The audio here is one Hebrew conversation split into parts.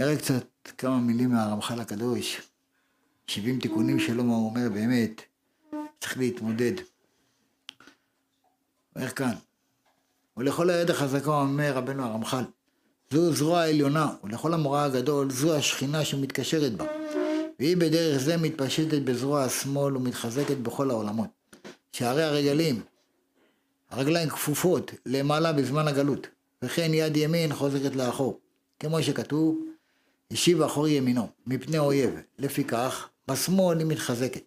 נראה קצת כמה מילים מהרמח"ל הקדוש. 70 תיקונים שלו, מה הוא אומר באמת, צריך להתמודד. אומר כאן, ולכל היד החזקה אומר רבנו הרמח"ל, זו זרוע העליונה, ולכל המורה הגדול זו השכינה שמתקשרת בה. והיא בדרך זה מתפשטת בזרוע השמאל ומתחזקת בכל העולמות. שערי הרגלים, הרגליים כפופות למעלה בזמן הגלות, וכן יד ימין חוזרת לאחור. כמו שכתוב, השיב אחור ימינו, מפני אויב. לפיכך, בשמאל היא מתחזקת.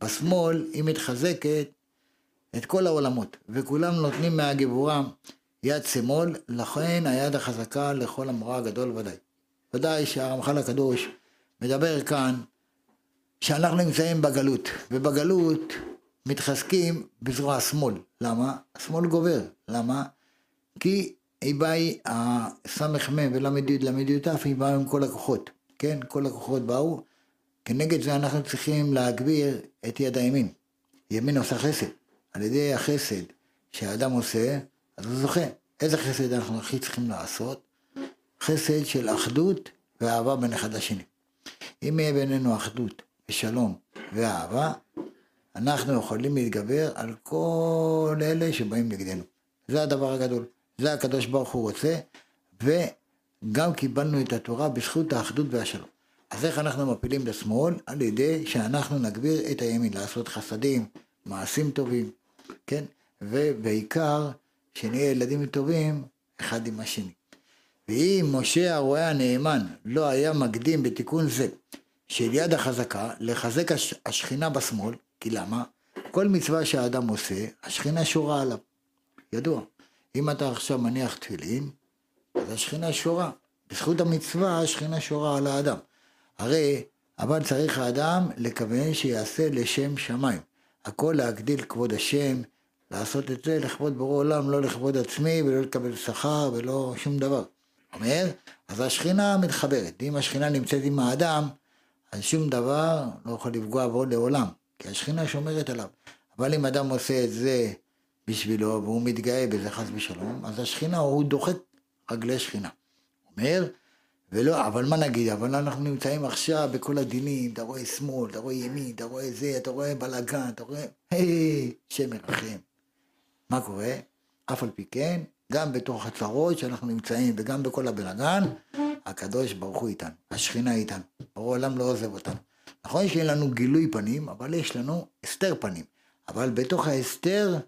בשמאל היא מתחזקת את כל העולמות, וכולם נותנים מהגבורה יד שמאל, לכן היד החזקה לכל המורה הגדול ודאי. ודאי שהרמח"ל הקדוש מדבר כאן שאנחנו נמצאים בגלות, ובגלות מתחזקים בזרוע השמאל. למה? השמאל גובר. למה? כי היא באה, הסמ"ם ול"י ל"י היא באה עם כל הכוחות. כן? כל הכוחות באו. כנגד זה אנחנו צריכים להגביר את יד הימין. ימין עושה חסד. על ידי החסד שהאדם עושה, אז הוא זוכה. איזה חסד אנחנו הכי צריכים לעשות? חסד של אחדות ואהבה בין אחד לשני. אם יהיה בינינו אחדות ושלום ואהבה, אנחנו יכולים להתגבר על כל אלה שבאים נגדנו. זה הדבר הגדול. זה הקדוש ברוך הוא רוצה, וגם קיבלנו את התורה בזכות האחדות והשלום. אז איך אנחנו מפילים לשמאל? על ידי שאנחנו נגביר את הימין, לעשות חסדים, מעשים טובים, כן? ובעיקר, שנהיה ילדים טובים אחד עם השני. ואם משה הרועה הנאמן לא היה מקדים בתיקון זה של יד החזקה לחזק השכינה בשמאל, כי למה? כל מצווה שהאדם עושה, השכינה שורה עליו. ידוע. אם אתה עכשיו מניח תפילין, אז השכינה שורה. בזכות המצווה השכינה שורה על האדם. הרי, אבל צריך האדם לכוון שיעשה לשם שמיים. הכל להגדיל כבוד השם, לעשות את זה לכבוד בורא עולם, לא לכבוד עצמי ולא לקבל שכר ולא שום דבר. אומר, אז השכינה מתחברת. אם השכינה נמצאת עם האדם, אז שום דבר לא יכול לפגוע בו לעולם, כי השכינה שומרת עליו. אבל אם אדם עושה את זה בשבילו והוא מתגאה בזה חס ושלום, אז השכינה, הוא דוחק רגלי שכינה. אומר, ולא, אבל מה נגיד, אבל אנחנו נמצאים עכשיו בכל הדינים, אתה רואה שמאל, אתה רואה ימין, אתה רואה זה, אתה רואה בלאגן, אתה רואה, היי, שם מרחם. מה קורה? אף על פי כן, גם בתוך הצרות שאנחנו נמצאים וגם בכל הבלאגן, הקדוש ברוך הוא איתנו, השכינה איתנו, ברור העולם לא עוזב אותנו. נכון שאין לנו גילוי פנים, אבל יש לנו הסתר פנים. אבל בתוך ההסתר,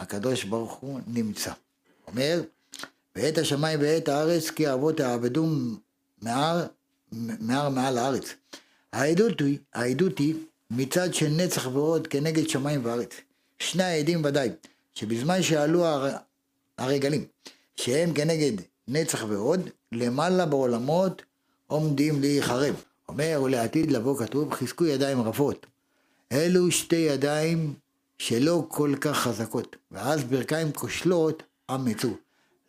הקדוש ברוך הוא נמצא. אומר, ואת השמיים ואת הארץ כי אבות יעבדו מהר, מהר מעל הארץ. העדות היא, העדות היא מצד של נצח ועוד כנגד שמיים וארץ. שני העדים ודאי, שבזמן שעלו הר... הרגלים, שהם כנגד נצח ועוד, למעלה בעולמות עומדים להיחרב. אומר, ולעתיד לבוא כתוב, חזקו ידיים רפות. אלו שתי ידיים שלא כל כך חזקות, ואז ברכיים כושלות אמצו.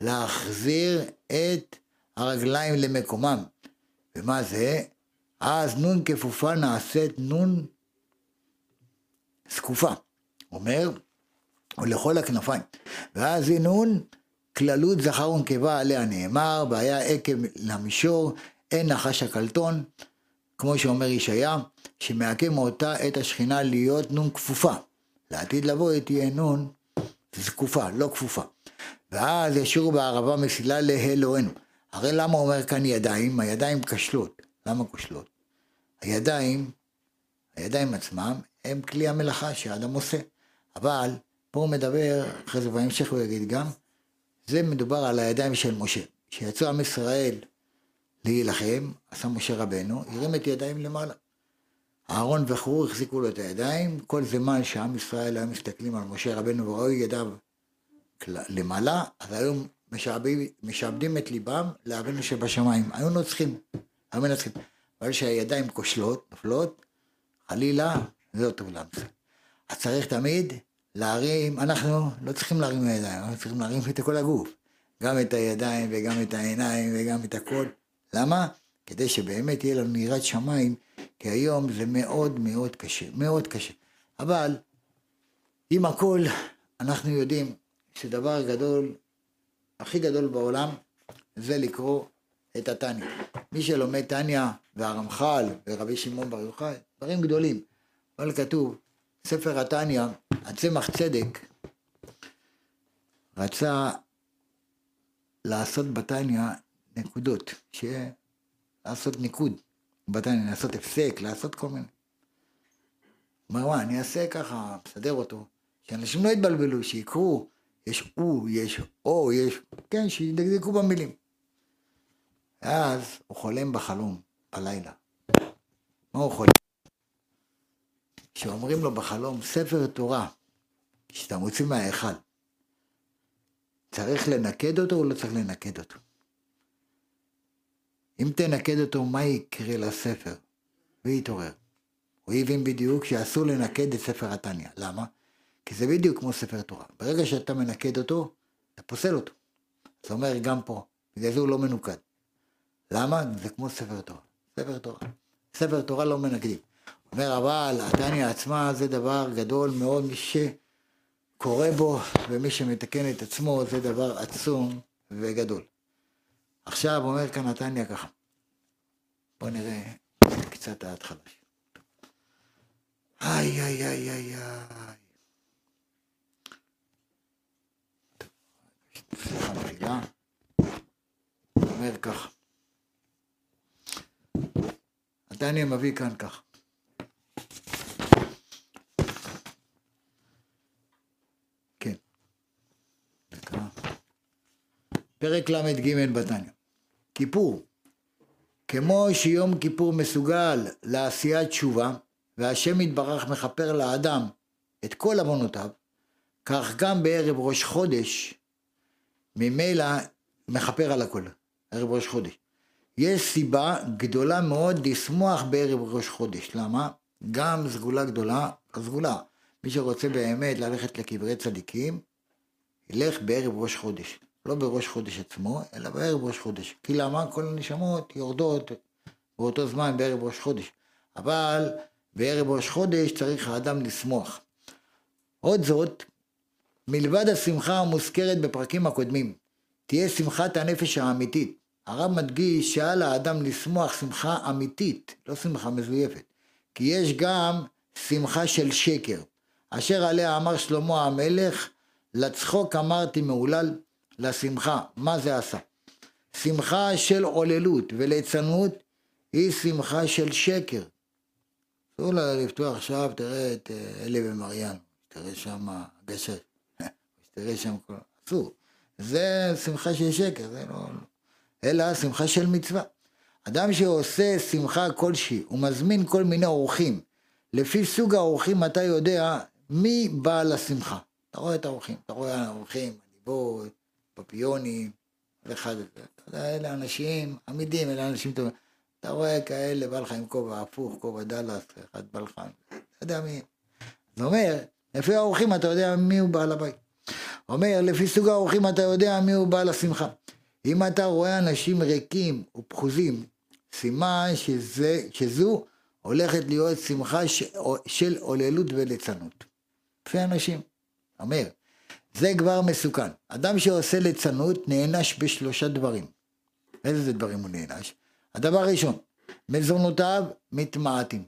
להחזיר את הרגליים למקומם. ומה זה? אז נון כפופה נעשית נון זקופה. אומר, ולכל הכנפיים. ואז היא נון כללות זכר ונקבה עליה נאמר, והיה עקב למישור, אין נחש הקלטון, כמו שאומר ישעיה, שמעקם אותה את השכינה להיות נון כפופה. לעתיד לבוא היא תהיה נון זקופה, לא כפופה. ואז ישירו בערבה מסילה לאלוהינו. הרי למה אומר כאן ידיים? הידיים כשלות. למה כשלות? הידיים, הידיים עצמם, הם כלי המלאכה שהאדם עושה. אבל פה הוא מדבר, אחרי זה בהמשך הוא יגיד גם, זה מדובר על הידיים של משה. כשיצאו עם ישראל להילחם, עשה משה רבנו, הרים את ידיים למעלה. אהרון וחור החזיקו לו את הידיים, כל זמן שעם ישראל היו מסתכלים על משה רבנו וראו ידיו למעלה, אז היו משעבדים, משעבדים את ליבם לאבינו שבשמיים. היו נוצחים, היו מנצחים. אבל שהידיים כושלות, נופלות, חלילה, זה לא טוב לעם אז צריך תמיד להרים, אנחנו לא צריכים להרים ידיים, אנחנו צריכים להרים את כל הגוף. גם את הידיים וגם את העיניים וגם את הכל. למה? כדי שבאמת יהיה לנו יראת שמיים, כי היום זה מאוד מאוד קשה, מאוד קשה. אבל עם הכל, אנחנו יודעים שדבר גדול, הכי גדול בעולם, זה לקרוא את התניא. מי שלומד טניה והרמח"ל ורבי שמעון בר יוחאי, דברים גדולים. אבל כתוב, ספר התניא, הצמח צדק, רצה לעשות בתניא נקודות, שיהיה לעשות ניקוד בתניא, לעשות הפסק, לעשות כל מיני. אמר מה, אני אעשה ככה, מסדר אותו, שאנשים לא יתבלבלו, שיקראו, יש או, יש או, יש, כן, שידקדקו במילים. ואז הוא חולם בחלום, בלילה. מה הוא חולם? שאומרים לו בחלום, ספר תורה, שאתה מוציא מההיכל, צריך לנקד אותו או לא צריך לנקד אותו? אם תנקד אותו, מה יקרה לספר? ויתעורר. הוא הבין בדיוק שאסור לנקד את ספר התניא. למה? כי זה בדיוק כמו ספר תורה. ברגע שאתה מנקד אותו, אתה פוסל אותו. זה אומר גם פה, בגלל זה הוא לא מנוקד. למה? זה כמו ספר תורה. ספר תורה. ספר תורה לא מנקדים. אומר אבל התניא עצמה זה דבר גדול מאוד, מי שקורא בו ומי שמתקן את עצמו זה דבר עצום וגדול. עכשיו אומר כאן התניא ככה, בואו נראה קצת ההתחלה איי איי איי איי איי. סליחה מחילה. אומר ככה. התניא מביא כאן ככה. כן. פרק ל"ג בתניא. כיפור. כמו שיום כיפור מסוגל לעשיית תשובה, והשם יתברך מכפר לאדם את כל עוונותיו, כך גם בערב ראש חודש, ממילא מכפר על הכל, ערב ראש חודש. יש סיבה גדולה מאוד לשמוח בערב ראש חודש. למה? גם סגולה גדולה, הסגולה. מי שרוצה באמת ללכת לקברי צדיקים, ילך בערב ראש חודש. לא בראש חודש עצמו, אלא בערב ראש חודש. כי למה? כל הנשמות יורדות באותו זמן בערב ראש חודש. אבל בערב ראש חודש צריך האדם לשמוח. עוד זאת, מלבד השמחה המוזכרת בפרקים הקודמים, תהיה שמחת הנפש האמיתית. הרב מדגיש שעל האדם לשמוח שמחה אמיתית, לא שמחה מזויפת. כי יש גם שמחה של שקר, אשר עליה אמר שלמה המלך, לצחוק אמרתי מהולל, לשמחה. מה זה עשה? שמחה של עוללות וליצנות היא שמחה של שקר. אסור לה לפתוח עכשיו, תראה את אה, אלי ומריאן, תראה שם גשש, תראה שם כל... אסור. זה שמחה של שקר, זה לא... אלא שמחה של מצווה. אדם שעושה שמחה כלשהי ומזמין כל מיני אורחים, לפי סוג האורחים אתה יודע מי בעל השמחה. אתה רואה את האורחים, אתה רואה האורחים, הליבות, פפיונים, אחד, אתה יודע, אלה אנשים עמידים, אלה אנשים טובים. אתה רואה כאלה, בא לך עם כובע הפוך, כובע דלס, אחד בא לך, אתה יודע מי. זה אומר, לפי האורחים אתה יודע מי הוא בעל הבית. אומר, לפי סוג האורחים אתה יודע מי הוא בעל השמחה. אם אתה רואה אנשים ריקים ופחוזים, סימן שזה, שזו הולכת להיות שמחה ש, של עוללות וליצנות. לפי אנשים. אומר, זה כבר מסוכן. אדם שעושה ליצנות נענש בשלושה דברים. איזה דברים הוא נענש? הדבר הראשון, מזונותיו מתמעטים.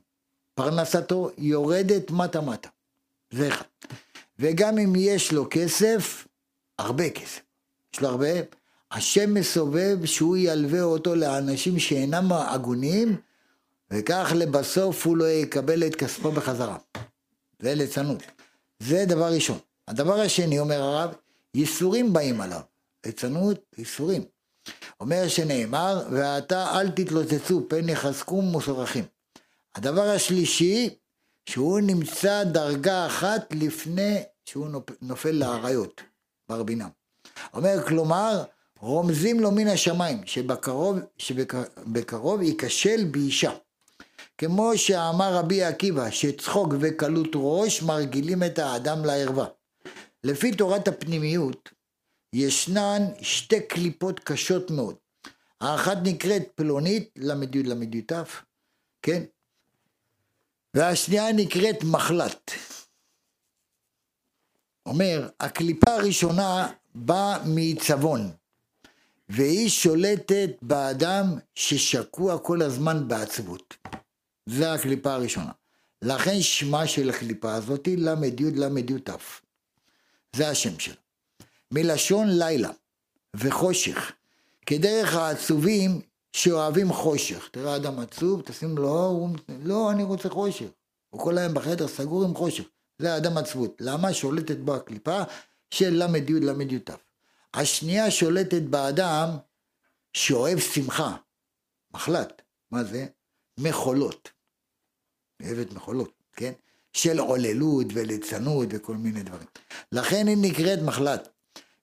פרנסתו יורדת מטה מטה. זה אחד. וגם אם יש לו כסף, הרבה כסף. יש לו הרבה, השם מסובב שהוא ילווה אותו לאנשים שאינם הגונים, וכך לבסוף הוא לא יקבל את כספו בחזרה. זה ליצנות. זה דבר ראשון. הדבר השני, אומר הרב, ייסורים באים עליו. ליצנות, ייסורים. אומר שנאמר, ועתה אל תתלוצצו, פן יחזקו מוסרכים. הדבר השלישי, שהוא נמצא דרגה אחת לפני שהוא נופל לאריות, ברבינה. אומר, כלומר, רומזים לו מן השמיים, שבקרוב, שבקרוב ייכשל באישה. כמו שאמר רבי עקיבא, שצחוק וקלות ראש מרגילים את האדם לערווה. לפי תורת הפנימיות, ישנן שתי קליפות קשות מאוד. האחת נקראת פלונית, ל"י ל"ת, כן? והשנייה נקראת מחלת. אומר, הקליפה הראשונה באה מעיצבון, והיא שולטת באדם ששקוע כל הזמן בעצבות. זה הקליפה הראשונה. לכן שמה של הקליפה הזאת ל"י ל"י ת'. זה השם שלה. מלשון לילה וחושך, כדרך העצובים שאוהבים חושך. תראה אדם עצוב, תשים לו, הוא, לא, אני רוצה חושך. הוא כל היום בחדר סגור עם חושך. זה האדם עצבות. למה? שולטת בו הקליפה של ל"י ל"י. השנייה שולטת באדם שאוהב שמחה. מחלת. מה זה? מחולות. אוהבת מחולות, כן? של עוללות וליצנות וכל מיני דברים. לכן היא נקראת מחלת.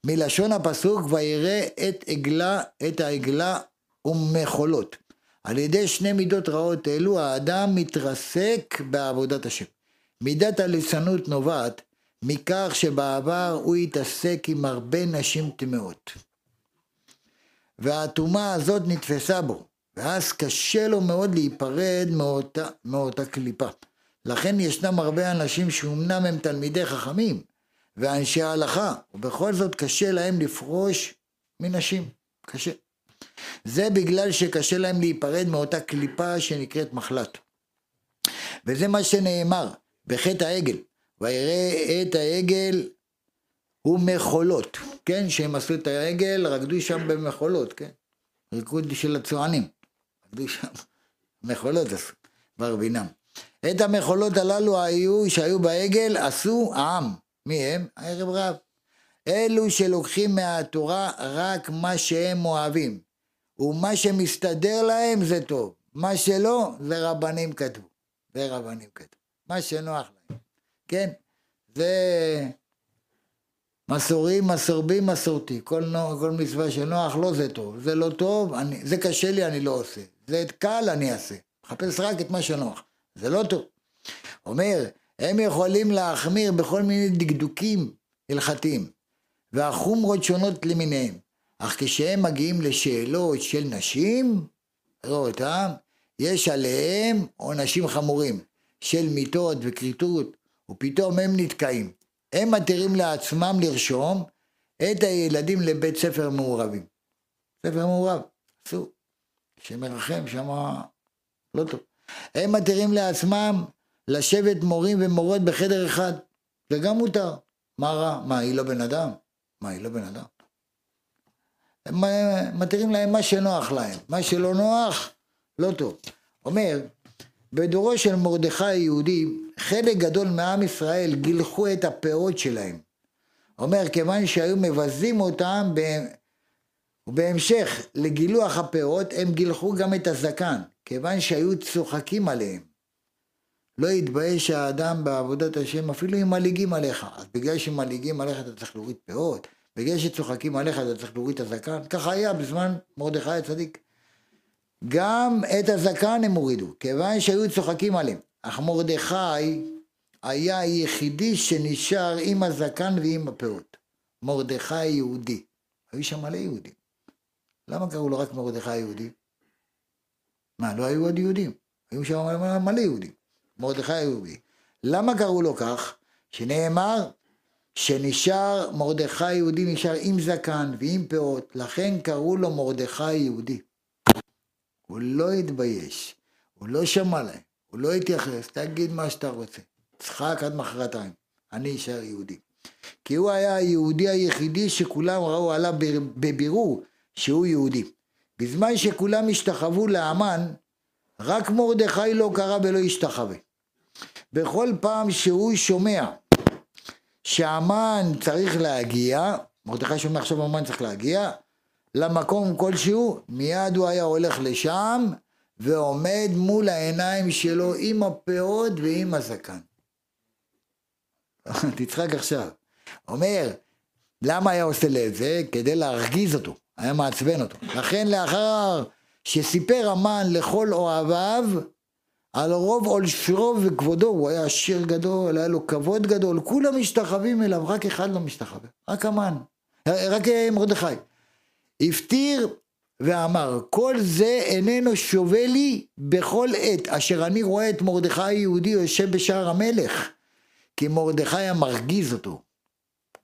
מלשון הפסוק ויראה את עגלה, את העגלה ומחולות. על ידי שני מידות רעות אלו האדם מתרסק בעבודת השם. מידת הליצנות נובעת מכך שבעבר הוא התעסק עם הרבה נשים טמאות. והטומאה הזאת נתפסה בו, ואז קשה לו מאוד להיפרד מאותה, מאותה קליפה. לכן ישנם הרבה אנשים שאומנם הם תלמידי חכמים ואנשי ההלכה, ובכל זאת קשה להם לפרוש מנשים. קשה. זה בגלל שקשה להם להיפרד מאותה קליפה שנקראת מחלת. וזה מה שנאמר בחטא העגל, ויראה את העגל ומחולות, כן, שהם עשו את העגל, רקדו שם במחולות, כן, ריקוד של הצוענים, רקדו שם, מחולות עשו, ברבינם. את המחולות הללו היו, שהיו בעגל, עשו העם. מי הם? הערב רב. אלו שלוקחים מהתורה רק מה שהם אוהבים, ומה שמסתדר להם זה טוב, מה שלא, זה רבנים כתבו. זה רבנים כתבו. מה שנוח להם. כן? זה מסורים, מסורבים, מסורתי. כל, נוח, כל מצווה שנוח לו זה טוב. זה לא טוב, אני, זה קשה לי, אני לא עושה. זה קל, אני אעשה. מחפש רק את מה שנוח. זה לא טוב. אומר, הם יכולים להחמיר בכל מיני דקדוקים הלכתיים, והחומרות שונות למיניהם. אך כשהם מגיעים לשאלות של נשים, ראו אותם, יש עליהם עונשים חמורים של מיתות וכריתות, ופתאום הם נתקעים. הם מתירים לעצמם לרשום את הילדים לבית ספר מעורבים. ספר מעורב, אסור. שמרחם שמה לא טוב. הם מתירים לעצמם לשבת מורים ומורות בחדר אחד. זה גם מותר. מה רע? מה, היא לא בן אדם? מה, היא לא בן אדם? הם מתירים להם מה שנוח להם. מה שלא נוח, לא טוב. אומר, בדורו של מרדכי היהודי, חלק גדול מעם ישראל גילחו את הפאות שלהם. אומר, כיוון שהיו מבזים אותם, ובהמשך לגילוח הפאות, הם גילחו גם את הזקן, כיוון שהיו צוחקים עליהם. לא יתבייש האדם בעבודת השם, אפילו אם מלעיגים עליך. אז בגלל שמלעיגים עליך אתה צריך להוריד פאות, בגלל שצוחקים עליך אתה צריך להוריד את הזקן. ככה היה בזמן מרדכי הצדיק. גם את הזקן הם הורידו, כיוון שהיו צוחקים עליהם. אך מרדכי היה היחידי שנשאר עם הזקן ועם הפאות. מרדכי יהודי. היו שם מלא יהודים. למה קראו לו רק מרדכי יהודי? מה, לא היו עוד יהודים? היו שם מלא, יהודים. מרדכי היהודי. למה קראו לו כך? שנאמר שנשאר, מרדכי יהודי נשאר עם זקן ועם פאות, לכן קראו לו מרדכי יהודי. הוא לא התבייש, הוא לא שמע להם, הוא לא התייחס, תגיד מה שאתה רוצה. צחק עד מחרתיים, אני אשאר יהודי. כי הוא היה היהודי היחידי שכולם ראו עליו בבירור שהוא יהודי. בזמן שכולם השתחוו לאמן, רק מרדכי לא קרא ולא השתחווה. בכל פעם שהוא שומע שהמן צריך להגיע, מרדכי שומע עכשיו המן צריך להגיע, למקום כלשהו, מיד הוא היה הולך לשם ועומד מול העיניים שלו עם הפאות ועם הזקן. תצחק עכשיו. אומר, למה היה עושה את זה? כדי להרגיז אותו, היה מעצבן אותו. לכן לאחר שסיפר המן לכל אוהביו על רוב עולשרו וכבודו, הוא היה עשיר גדול, היה לו כבוד גדול, כולם משתחווים אליו, רק אחד לא משתחווה, רק המן, רק מרדכי. הפטיר ואמר, כל זה איננו שווה לי בכל עת, אשר אני רואה את מרדכי היהודי יושב בשער המלך, כי מרדכי המרגיז אותו.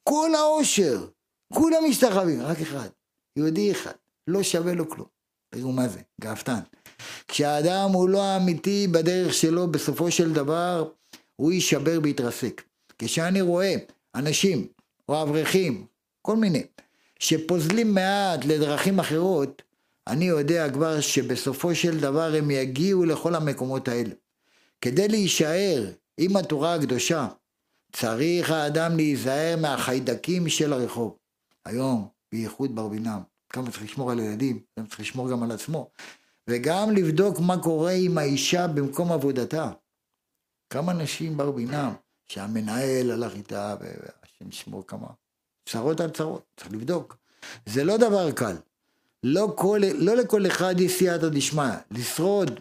כל העושר, כולם משתחווים, רק אחד, יהודי אחד, לא שווה לו כלום. תראו מה זה, גאוותן. כשהאדם הוא לא אמיתי בדרך שלו, בסופו של דבר הוא יישבר ויתרסק. כשאני רואה אנשים, או אברכים, כל מיני, שפוזלים מעט לדרכים אחרות, אני יודע כבר שבסופו של דבר הם יגיעו לכל המקומות האלה. כדי להישאר עם התורה הקדושה, צריך האדם להיזהר מהחיידקים של הרחוב. היום, בייחוד ברבינם, כמה צריך לשמור על ילדים, גם צריך לשמור גם על עצמו, וגם לבדוק מה קורה עם האישה במקום עבודתה. כמה נשים ברבינם, שהמנהל הלך איתה, והשם ישמור כמה צרות על צרות, צריך לבדוק. זה לא דבר קל. לא, כל, לא לכל אחד יש סייעתא דשמיא, לשרוד.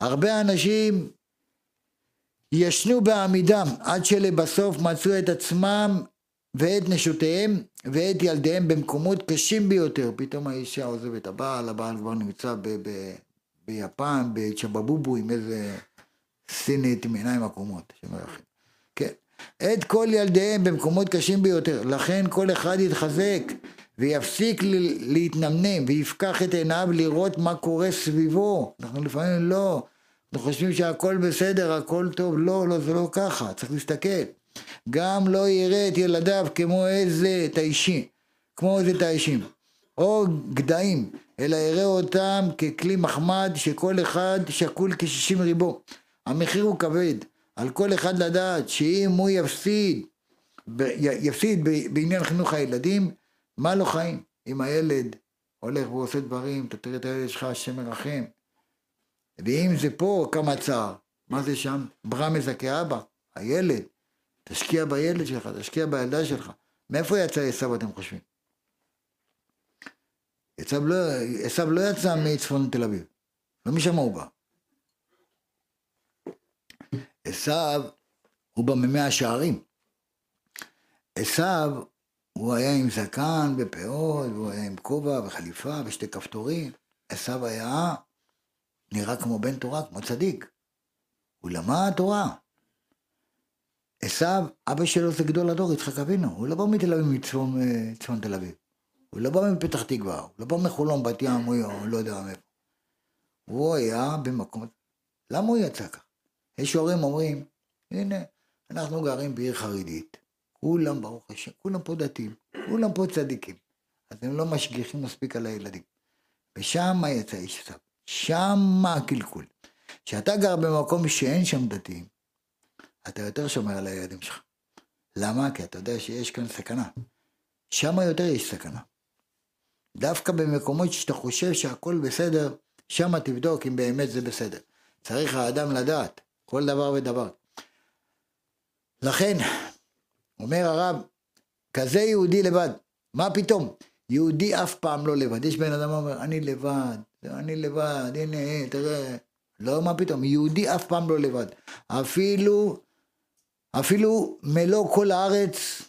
הרבה אנשים ישנו בעמידם עד שלבסוף מצאו את עצמם ואת נשותיהם ואת ילדיהם במקומות קשים ביותר. פתאום האישה עוזבת הבעל, הבעל כבר נמצא ב- ב- ביפן, בצ'בבובו עם איזה סינית עם עיניים עקומות. כן. את כל ילדיהם במקומות קשים ביותר. לכן כל אחד יתחזק ויפסיק להתנמנם ויפקח את עיניו לראות מה קורה סביבו. אנחנו לפעמים לא. אנחנו חושבים שהכל בסדר, הכל טוב. לא, לא, זה לא ככה. צריך להסתכל. גם לא יראה את ילדיו כמו איזה תאישים, כמו איזה תאישים, או גדיים, אלא יראה אותם ככלי מחמד שכל אחד שקול כשישים ריבו. המחיר הוא כבד, על כל אחד לדעת שאם הוא יפסיד, יפסיד בעניין חינוך הילדים, מה לא חיים? אם הילד הולך ועושה דברים, אתה תראה את הילד שלך, השם מרחם. ואם זה פה, כמה צער. מה זה שם? ברא מזכה אבא, הילד. תשקיע בילד שלך, תשקיע בילדה שלך. מאיפה יצא עשו אתם חושבים? עשו לא, לא יצא מצפון תל אביב, לא משם הוא בא. עשו הוא בא ממאה שערים. עשו הוא היה עם זקן ופאות, והוא היה עם כובע וחליפה ושתי כפתורים. עשו היה נראה כמו בן תורה, כמו צדיק. הוא למד תורה. עשו, אבא שלו זה גדול הדור, יצחק אבינו, הוא לא בא מתל אביב, מצפון אה, תל אביב. הוא לא בא מפתח תקווה, הוא לא בא מחולון, בת ים, הוא לא יודע מאיפה. הוא היה במקום... למה הוא יצא כך? יש הורים אומרים, הנה, אנחנו גרים בעיר חרדית, כולם, ברוך השם, כולם פה דתיים, כולם פה צדיקים. אז הם לא משגיחים מספיק על הילדים. ושם יצא איש סב, שם הקלקול. כשאתה גר במקום שאין שם דתיים, אתה יותר שומר על הילדים שלך. למה? כי אתה יודע שיש כאן סכנה. שם יותר יש סכנה. דווקא במקומות שאתה חושב שהכל בסדר, שם תבדוק אם באמת זה בסדר. צריך האדם לדעת כל דבר ודבר. לכן, אומר הרב, כזה יהודי לבד, מה פתאום? יהודי אף פעם לא לבד. יש בן אדם אומר, אני לבד, אני לבד, הנה, תראה. לא, מה פתאום? יהודי אף פעם לא לבד. אפילו אפילו מלוא כל הארץ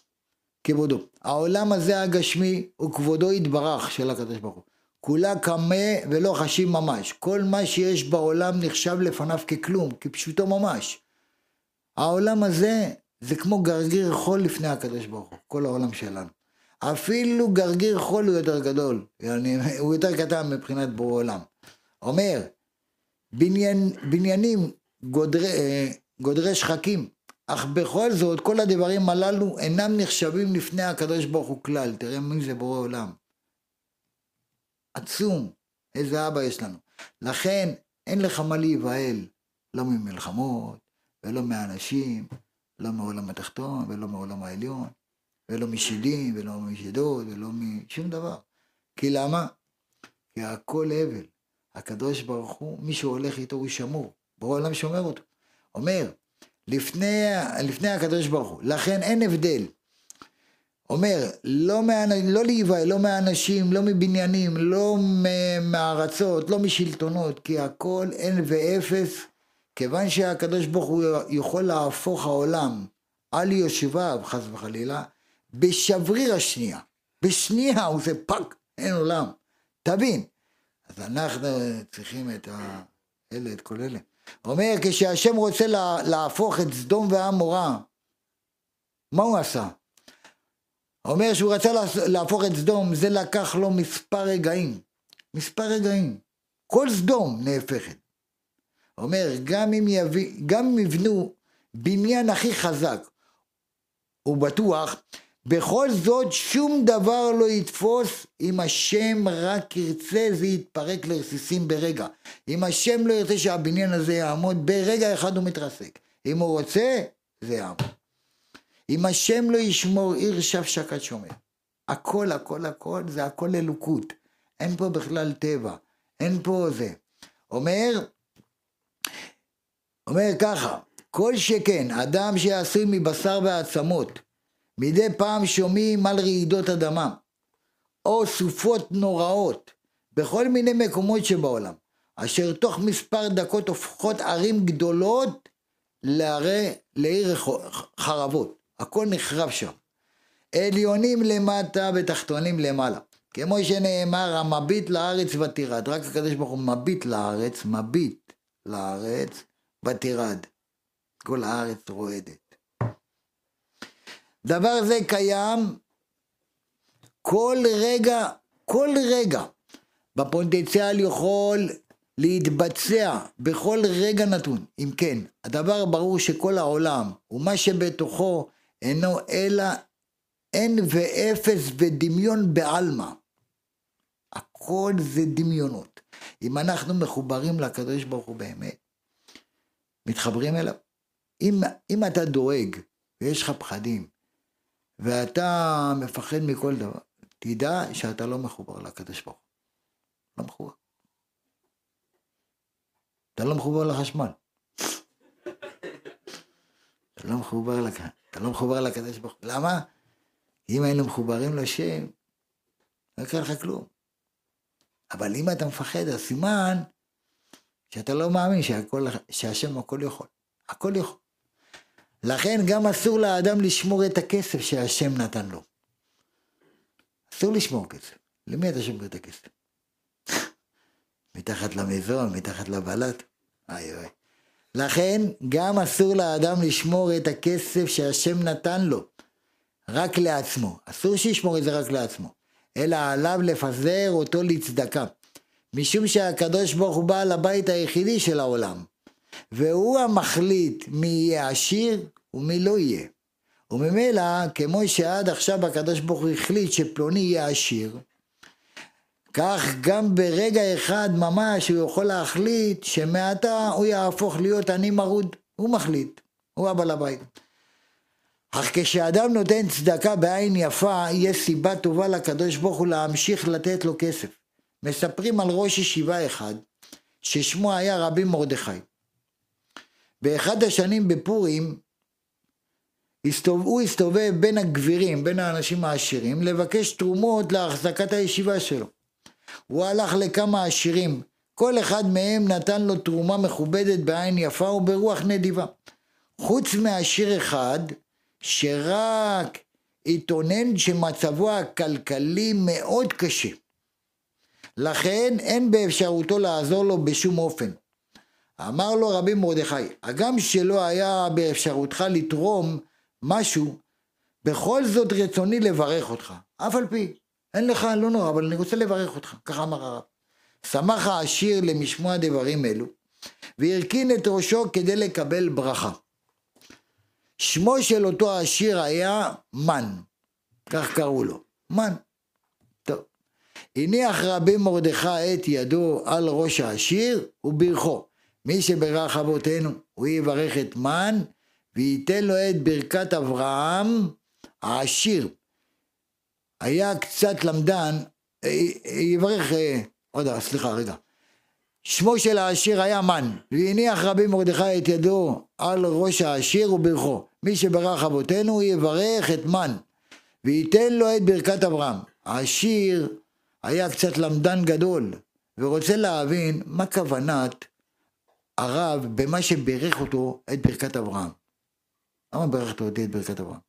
כבודו. העולם הזה הגשמי הוא כבודו יתברך של הקדוש ברוך הוא. כולה קמה ולא חשים ממש. כל מה שיש בעולם נחשב לפניו ככלום, כפשוטו ממש. העולם הזה זה כמו גרגיר חול לפני הקדוש ברוך הוא, כל העולם שלנו. אפילו גרגיר חול הוא יותר גדול, yani, הוא יותר קטן מבחינת בורא עולם. אומר, בניין, בניינים גודרי, אה, גודרי שחקים, אך בכל זאת, כל הדברים הללו אינם נחשבים לפני הקדוש ברוך הוא כלל. תראה מי זה בורא עולם. עצום. איזה אבא יש לנו. לכן, אין לך מה להיבהל, לא ממלחמות, ולא מאנשים, לא מעולם התחתון, ולא מעולם העליון, ולא משידים, ולא משדות, ולא משום דבר. כי למה? כי הכל הבל. הקדוש ברוך הוא, מי שהולך איתו הוא שמור. בורא עולם שומר אותו. אומר, לפני, לפני הקדוש ברוך הוא. לכן אין הבדל. אומר, לא, לא להיוואי, לא מהאנשים, לא מבניינים, לא מארצות, לא משלטונות, כי הכל אין ואפס, כיוון שהקדוש ברוך הוא יכול להפוך העולם על יושביו, חס וחלילה, בשבריר השנייה. בשנייה הוא עושה פאק, אין עולם. תבין. אז אנחנו צריכים את האלה, את כל אלה. אומר, כשהשם רוצה לה, להפוך את סדום ועמורה, מה הוא עשה? אומר שהוא רצה להפוך את סדום, זה לקח לו מספר רגעים. מספר רגעים. כל סדום נהפכת. אומר, גם אם, יביא, גם אם יבנו בניין הכי חזק ובטוח, בכל זאת שום דבר לא יתפוס אם השם רק ירצה זה יתפרק לרסיסים ברגע. אם השם לא ירצה שהבניין הזה יעמוד ברגע אחד הוא מתרסק. אם הוא רוצה זה יעמוד. אם השם לא ישמור עיר שף שקד שומר. הכל הכל הכל זה הכל אלוקות. אין פה בכלל טבע. אין פה זה. אומר, אומר ככה, כל שכן אדם שעשוי מבשר ועצמות מדי פעם שומעים על רעידות אדמה, או סופות נוראות, בכל מיני מקומות שבעולם, אשר תוך מספר דקות הופכות ערים גדולות לערי, לעיר חרבות. הכל נחרב שם. עליונים למטה ותחתונים למעלה. כמו שנאמר, המביט לארץ ותירד. רק הקדוש ברוך הוא מביט לארץ, מביט לארץ ותירד. כל הארץ רועדת. דבר זה קיים כל רגע, כל רגע בפוטנציאל יכול להתבצע בכל רגע נתון. אם כן, הדבר ברור שכל העולם ומה שבתוכו אינו אלא אין ואפס ודמיון בעלמא. הכל זה דמיונות. אם אנחנו מחוברים לקדוש ברוך הוא באמת, מתחברים אליו. אם, אם אתה דואג ויש לך פחדים, ואתה מפחד מכל דבר, תדע שאתה לא מחובר לקדוש ברוך הוא. לא מחובר. אתה לא מחובר לחשמל. אתה לא מחובר לק... אתה לא מחובר לקדוש ברוך הוא. למה? אם היינו מחוברים לשם, לא יקרה לך כלום. אבל אם אתה מפחד, אז סימן שאתה לא מאמין שהכל, שהשם הכל יכול. הכל יכול. לכן גם אסור לאדם לשמור את הכסף שהשם נתן לו. אסור לשמור כסף. למי אתה שומר את הכסף? מתחת למזון, מתחת לבלט? איי אוי. לכן גם אסור לאדם לשמור את הכסף שהשם נתן לו, רק לעצמו. אסור שישמור את זה רק לעצמו, אלא עליו לפזר אותו לצדקה. משום שהקדוש ברוך הוא בעל הבית היחידי של העולם. והוא המחליט מי יהיה עשיר ומי לא יהיה. וממילא, כמו שעד עכשיו הקדוש ברוך הוא החליט שפלוני יהיה עשיר, כך גם ברגע אחד ממש הוא יכול להחליט שמעתה הוא יהפוך להיות עני מרוד. הוא מחליט, הוא הבעל הבית. אך כשאדם נותן צדקה בעין יפה, יש סיבה טובה לקדוש ברוך הוא להמשיך לתת לו כסף. מספרים על ראש ישיבה אחד, ששמו היה רבי מרדכי. באחד השנים בפורים, הוא הסתובב בין הגבירים, בין האנשים העשירים, לבקש תרומות להחזקת הישיבה שלו. הוא הלך לכמה עשירים, כל אחד מהם נתן לו תרומה מכובדת בעין יפה וברוח נדיבה. חוץ מעשיר אחד, שרק התאונן שמצבו הכלכלי מאוד קשה. לכן אין באפשרותו לעזור לו בשום אופן. אמר לו רבי מרדכי, הגם שלא היה באפשרותך לתרום משהו, בכל זאת רצוני לברך אותך, אף על פי, אין לך, לא נורא, אבל אני רוצה לברך אותך, ככה אמר הרב. שמח העשיר למשמוע דברים אלו, והרכין את ראשו כדי לקבל ברכה. שמו של אותו העשיר היה מן, כך קראו לו, מן. טוב. הניח רבי מרדכי את ידו על ראש העשיר וברכו. מי שברך אבותינו, הוא יברך את מן וייתן לו את ברכת אברהם העשיר. היה קצת למדן, אה, יברך, אה, עוד סליחה רגע. שמו של העשיר היה מן, והניח רבי מרדכי את ידו על ראש העשיר וברכו. מי שברך אבותינו יברך את מן, וייתן לו את ברכת אברהם. העשיר היה קצת למדן גדול, ורוצה להבין מה כוונת הרב במה שברך אותו את ברכת אברהם. למה ברכת אותי את ברכת אברהם?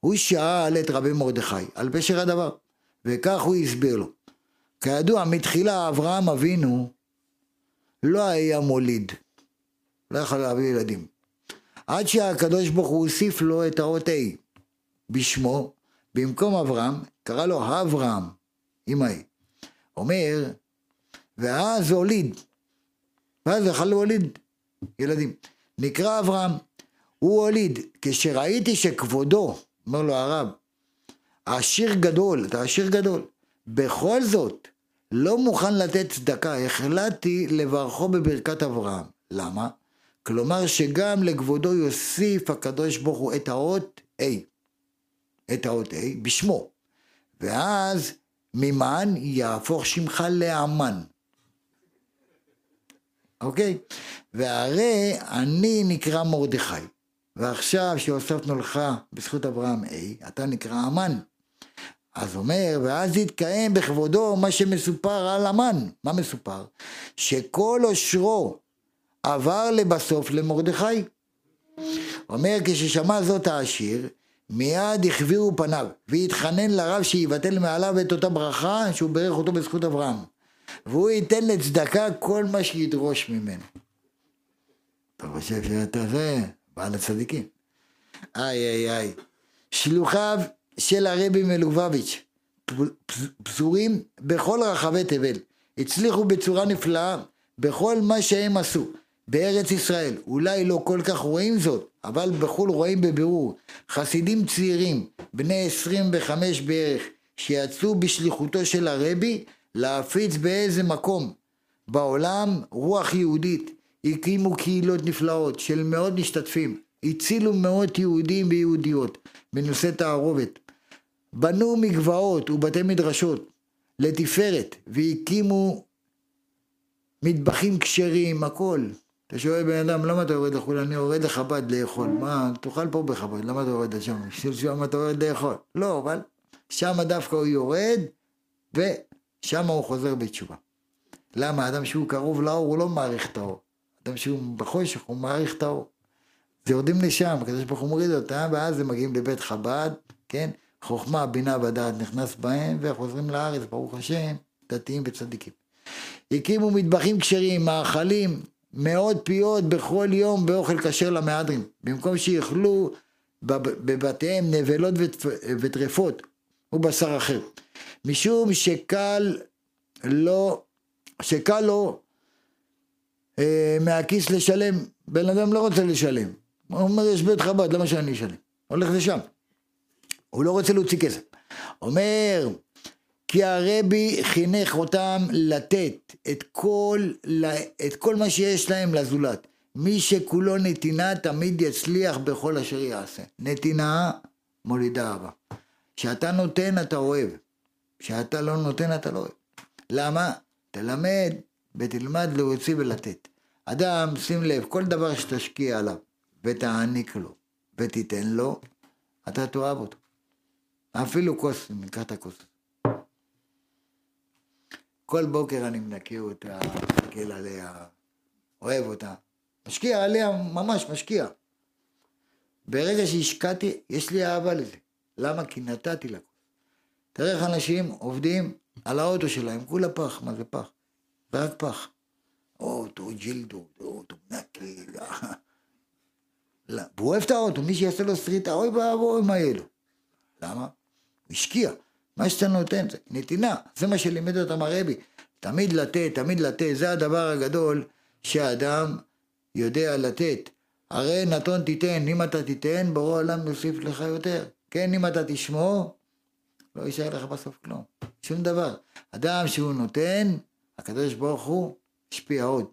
הוא שאל את רבי מרדכי על פשר הדבר, וכך הוא הסביר לו. כידוע, מתחילה אברהם אבינו לא היה מוליד, לא יכול להביא ילדים. עד שהקדוש ברוך הוא הוסיף לו את האות A בשמו, במקום אברהם, קרא לו אברהם, עם A. אומר, ואז הוליד. ואז יכל להוליד ילדים. נקרא אברהם, הוא הוליד. כשראיתי שכבודו, אומר לו הרב, עשיר גדול, אתה עשיר גדול, בכל זאת, לא מוכן לתת צדקה, החלטתי לברכו בברכת אברהם. למה? כלומר שגם לכבודו יוסיף הקדוש ברוך הוא את האות A, את האות A בשמו, ואז ממן יהפוך שמך לאמן. אוקיי? והרי אני נקרא מרדכי, ועכשיו שהוספנו לך בזכות אברהם A, אתה נקרא אמן. אז אומר, ואז יתקיים בכבודו מה שמסופר על המן. מה מסופר? שכל עושרו עבר לבסוף למרדכי. אומר, כששמע זאת העשיר, מיד החבירו פניו, והתחנן לרב שיבטל מעליו את אותה ברכה שהוא בירך אותו בזכות אברהם. והוא ייתן לצדקה כל מה שידרוש ממנו. אתה חושב שאתה זה, בעל הצדיקים. איי איי איי. שלוחיו של הרבי מלובביץ', פזורים בכל רחבי תבל, הצליחו בצורה נפלאה בכל מה שהם עשו בארץ ישראל. אולי לא כל כך רואים זאת, אבל בחו"ל רואים בבירור. חסידים צעירים, בני 25 בערך, שיצאו בשליחותו של הרבי להפיץ באיזה מקום בעולם רוח יהודית. הקימו קהילות נפלאות של מאות משתתפים, הצילו מאות יהודים ויהודיות בנושא תערובת, בנו מגבעות ובתי מדרשות לתפארת והקימו מטבחים כשרים, הכל. אתה שואל בן אדם, למה אתה יורד לחו"ל? אני יורד לחב"ד לאכול. מה, תאכל פה בחב"ד, למה אתה יורד לשם? שם אתה יורד לאכול. לא, אבל שם דווקא הוא יורד, ושם הוא חוזר בתשובה. למה? אדם שהוא קרוב לאור, הוא לא מעריך את האור. אדם שהוא בחושך, הוא מעריך את האור. אז יורדים לשם, הקדוש ברוך הוא מוריד אותם, ואז הם מגיעים לבית חב"ד, כן? חוכמה, בינה ודעת נכנס בהם, וחוזרים לארץ, ברוך השם, דתיים וצדיקים. הקימו מטבחים כשרים, מאכלים, מאות פיות בכל יום באוכל כשר למהדרין, במקום שיאכלו בבתיהם נבלות וטרפות ובשר אחר. משום שקל לא, שקל לו אה, מהכיס לשלם, בן אדם לא רוצה לשלם. הוא אומר, יש בית חב"ד, למה שאני אשלם? הולך לשם. הוא לא רוצה להוציא כסף. אומר, כי הרבי חינך אותם לתת את כל, את כל מה שיש להם לזולת. מי שכולו נתינה תמיד יצליח בכל אשר יעשה. נתינה מולידה אהבה. כשאתה נותן אתה אוהב, כשאתה לא נותן אתה לא. למה? תלמד ותלמד להוציא ולתת. אדם, שים לב, כל דבר שתשקיע עליו ותעניק לו ותיתן לו, אתה תאהב אותו. אפילו כוס, ניקח את הכוס. כל בוקר אני מנקה אותה, מסתכל עליה, אוהב אותה. משקיע עליה, ממש משקיע. ברגע שהשקעתי, יש לי אהבה לזה. למה? כי נתתי לה. תראה איך אנשים עובדים על האוטו שלהם, כולה פח, מה זה פח? רק פח. אוטו, ג'ילדו, אוטו, נקי. והוא אוהב את האוטו, מי שיעשה לו סריטה, אוי ואבוי, מה יהיה לו? למה? השקיע. מה שאתה נותן זה נתינה, זה מה שלימד אותם הרבי. תמיד לתת, תמיד לתת, זה הדבר הגדול שאדם יודע לתת. הרי נתון תיתן, אם אתה תיתן, ברור העולם יוסיף לך יותר. כן, אם אתה תשמור, לא יישאר לך בסוף כלום. שום דבר. אדם שהוא נותן, הקדוש ברוך הוא השפיע עוד.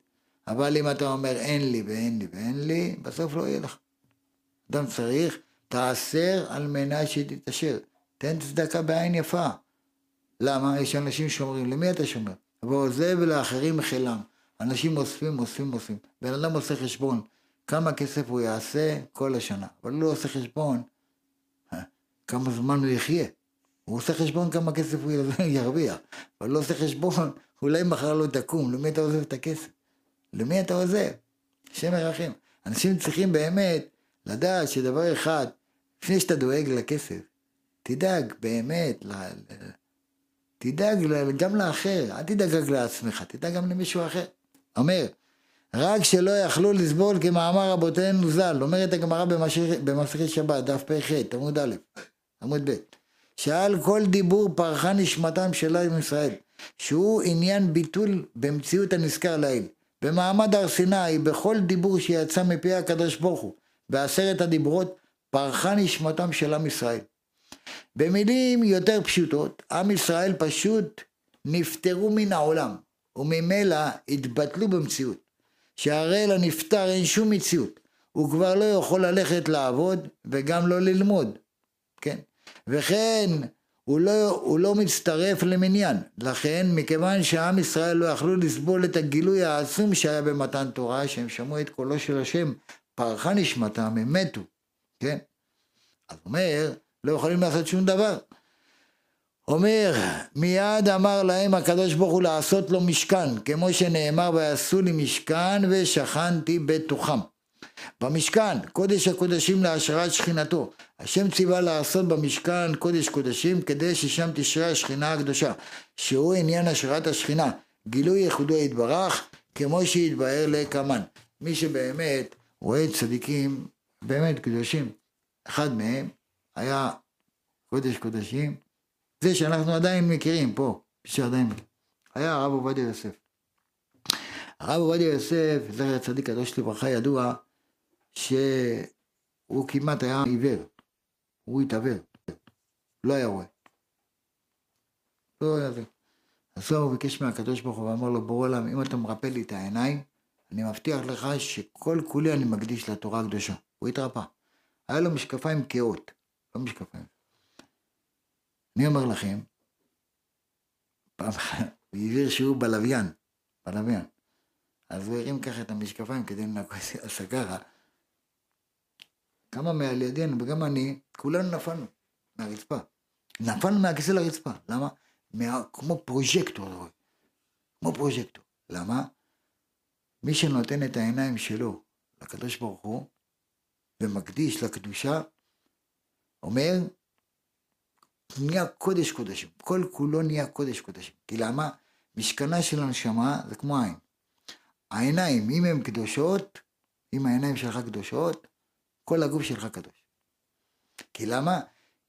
אבל אם אתה אומר אין לי ואין לי ואין לי, בסוף לא יהיה לך. אדם צריך, תעשר על מנת שתתעשר. תן צדקה בעין יפה. למה? יש אנשים שאומרים, למי אתה שומר? ועוזב ולאחרים מחילם. אנשים אוספים, אוספים, אוספים. בן אדם עושה חשבון, כמה כסף הוא יעשה כל השנה. אבל הוא לא עושה חשבון, אה, כמה זמן הוא יחיה. הוא עושה חשבון כמה כסף הוא ירוויח. אבל לא עושה חשבון, אולי מחר לא תקום, למי אתה עוזב את הכסף? למי אתה עוזב? השם ירחם. אנשים צריכים באמת לדעת שדבר אחד, לפני שאתה דואג לכסף, תדאג באמת, תדאג גם לאחר, אל תדאג רק לעצמך, תדאג גם למישהו אחר. אומר, רק שלא יכלו לסבול כמאמר רבותינו ז"ל, אומרת הגמרא במסכת שבת, דף פ"ח, עמוד א', עמוד ב', שעל כל דיבור פרחה נשמתם של עם ישראל, שהוא עניין ביטול במציאות הנזכר לעיל. במעמד הר סיני, בכל דיבור שיצא מפי הקדוש ברוך הוא, בעשרת הדיברות, פרחה נשמתם של עם ישראל. במילים יותר פשוטות, עם ישראל פשוט נפטרו מן העולם, וממילא התבטלו במציאות. שהרי לנפטר אין שום מציאות, הוא כבר לא יכול ללכת לעבוד וגם לא ללמוד, כן? וכן, הוא לא, הוא לא מצטרף למניין. לכן, מכיוון שעם ישראל לא יכלו לסבול את הגילוי העצום שהיה במתן תורה, שהם שמעו את קולו של השם, פרחה נשמתם, הם מתו, כן? אז אומר, לא יכולים לעשות שום דבר. אומר, מיד אמר להם הקדוש ברוך הוא לעשות לו משכן, כמו שנאמר, ויעשו לי משכן ושכנתי בתוכם. במשכן, קודש הקודשים להשראת שכינתו. השם ציווה לעשות במשכן קודש קודשים, כדי ששם תשרה השכינה הקדושה, שהוא עניין השראת השכינה, גילוי ייחודו יתברך, כמו שהתבהר לקמן. מי שבאמת רואה צדיקים, באמת קדושים, אחד מהם היה קודש קודשים, זה שאנחנו עדיין מכירים פה, שעדיין, היה הרב עובדיה יוסף. הרב עובדיה יוסף, זכר צדיק קדוש לברכה, ידוע שהוא כמעט היה עיוור, הוא התעוור, לא היה רואה. לא היה זה. אז הוא ביקש מהקדוש ברוך הוא ואמר לו, בורא עולם, אם אתה מרפא לי את העיניים, אני מבטיח לך שכל כולי אני מקדיש לתורה הקדושה. הוא התרפא. היה לו משקפיים כאות, לא משקפיים. אני אומר לכם, פעם אחת, הוא העביר שיעור בלוויין, בלוויין. אז הוא הרים ככה את המשקפיים כדי לנקות את הסגרה. כמה מעל ידינו וגם אני, כולנו נפלנו מהרצפה. נפלנו מהכיסא לרצפה. למה? מה, כמו פרוז'קטור, כמו פרוז'קטור. למה? מי שנותן את העיניים שלו לקדוש ברוך הוא ומקדיש לקדושה, אומר, נהיה קודש קודשים. כל כולו נהיה קודש קודשים. כי למה? משכנה של הנשמה זה כמו עין. העיניים, אם הן קדושות, אם העיניים שלך קדושות, כל הגוף שלך קדוש. כי למה?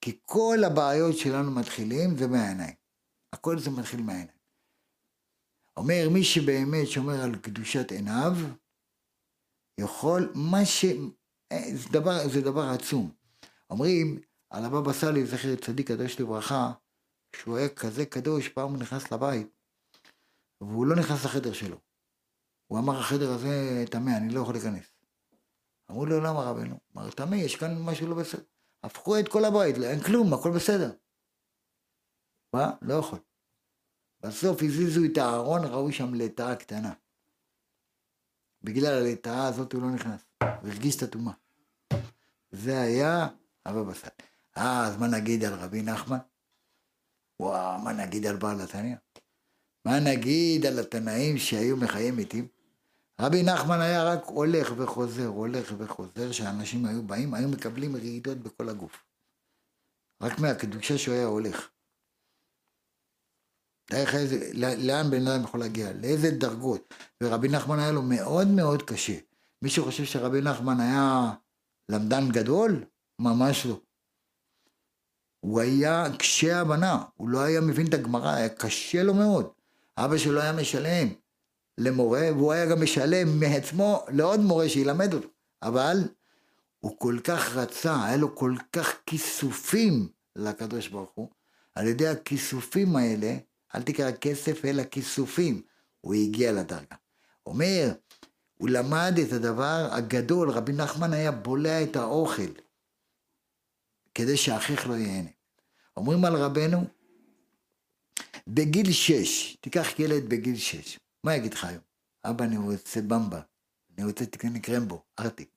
כי כל הבעיות שלנו מתחילים זה מהעיניים. הכל זה מתחיל מהעיניים. אומר מי שבאמת שומר על קדושת עיניו, יכול, מה ש... אה, זה דבר, זה דבר עצום. אומרים על הבבא סאלי, זכר צדיק קדוש לברכה, שהוא היה כזה קדוש, פעם הוא נכנס לבית, והוא לא נכנס לחדר שלו. הוא אמר, החדר הזה טמא, אני לא יכול להיכנס. אמרו לו, למה רבנו? אמר, טמא, יש כאן משהו לא בסדר. הפכו את כל הבית, אין כלום, הכל בסדר. מה? לא יכול. בסוף הזיזו את הארון, ראו שם לטאה קטנה. בגלל הלטאה הזאת הוא לא נכנס, הוא הרגיש את הטומאה. זה היה הבבא סאלי. אה, אז מה נגיד על רבי נחמן? וואו, מה נגיד על בעל התניא? מה נגיד על התנאים שהיו מחיים מתים? רבי נחמן היה רק הולך וחוזר, הולך וחוזר, שאנשים היו באים, היו מקבלים רעידות בכל הגוף. רק מהקדושה שהוא היה הולך. תאר איזה, לאן בן אדם יכול להגיע, לאיזה דרגות. ורבי נחמן היה לו מאוד מאוד קשה. מי שחושב שרבי נחמן היה למדן גדול, ממש לא. הוא היה קשה הבנה, הוא לא היה מבין את הגמרא, היה קשה לו מאוד. אבא שלו היה משלם למורה, והוא היה גם משלם מעצמו לעוד מורה שילמד אותו. אבל הוא כל כך רצה, היה לו כל כך כיסופים לקדוש ברוך הוא, על ידי הכיסופים האלה, אל תקרא כסף אלא כיסופים, הוא הגיע לדרגה. אומר, הוא למד את הדבר הגדול, רבי נחמן היה בולע את האוכל, כדי שאחיך לא ייהנה. אומרים על רבנו, בגיל שש, תיקח ילד בגיל שש, מה יגיד לך היום? אבא, אני רוצה במבה, אני רוצה תקני קרמבו, ארטיק.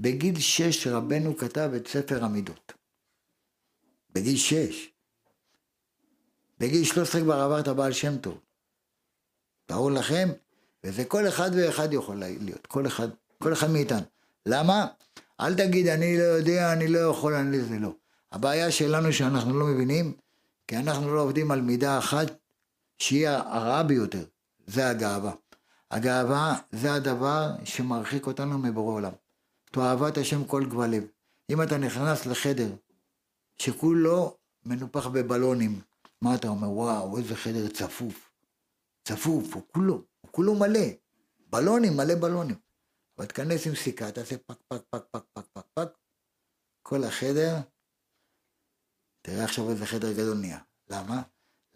בגיל שש רבנו כתב את ספר המידות. בגיל שש. בגיל שלוש עשרה כבר עברת בעל שם טוב. ברור לכם? וזה כל אחד ואחד יכול להיות, כל אחד, כל אחד מאיתנו. למה? אל תגיד, אני לא יודע, אני לא יכול, אני זה לא. הבעיה שלנו שאנחנו לא מבינים, כי אנחנו לא עובדים על מידה אחת שהיא הרעה ביותר, זה הגאווה. הגאווה זה הדבר שמרחיק אותנו מבורא עולם. תאהבת השם כל גבל לב. אם אתה נכנס לחדר שכולו מנופח בבלונים, מה אתה אומר? וואו, איזה חדר צפוף. צפוף, הוא כולו, הוא כולו מלא. בלונים, מלא בלונים. אבל תכנס עם סיכה, תעשה פק, פק, פק, פק, פק, פק, פק. כל החדר, תראה עכשיו איזה חדר גדול נהיה. למה?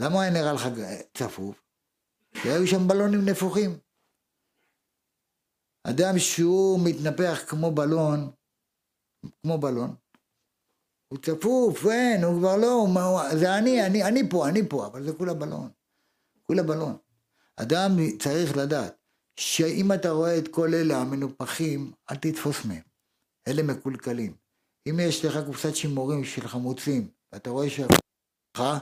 למה היה נראה לך צפוף? כי היו שם בלונים נפוחים. אדם שהוא מתנפח כמו בלון, כמו בלון, הוא צפוף, אין, הוא כבר לא, הוא, זה אני, אני, אני פה, אני פה, אבל זה כולה בלון. כולה בלון. אדם צריך לדעת שאם אתה רואה את כל אלה המנופחים, אל תתפוס מהם. אלה מקולקלים. אם יש לך קופסת שימורים של חמוצים, ואתה רואה שהתנפחה,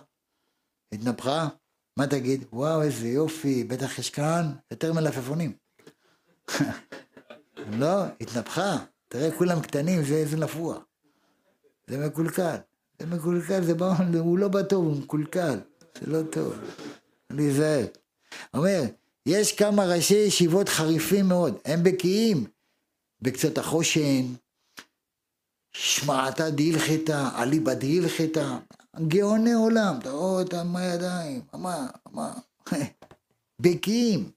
התנפחה, מה תגיד? וואו, איזה יופי, בטח יש כאן יותר מלפפונים. לא, התנפחה. תראה, כולם קטנים, זה איזה נפוח. זה מקולקל. זה מקולקל, זה בא, הוא לא בטוב, הוא מקולקל. זה לא טוב. להיזהר. אומר, יש כמה ראשי ישיבות חריפים מאוד, הם בקיאים בקצת החושן, שמעתה דהילכתא, אליבא דהילכתא, גאוני עולם, אתה רואה אותם מהידיים, מה, מה, בקיאים.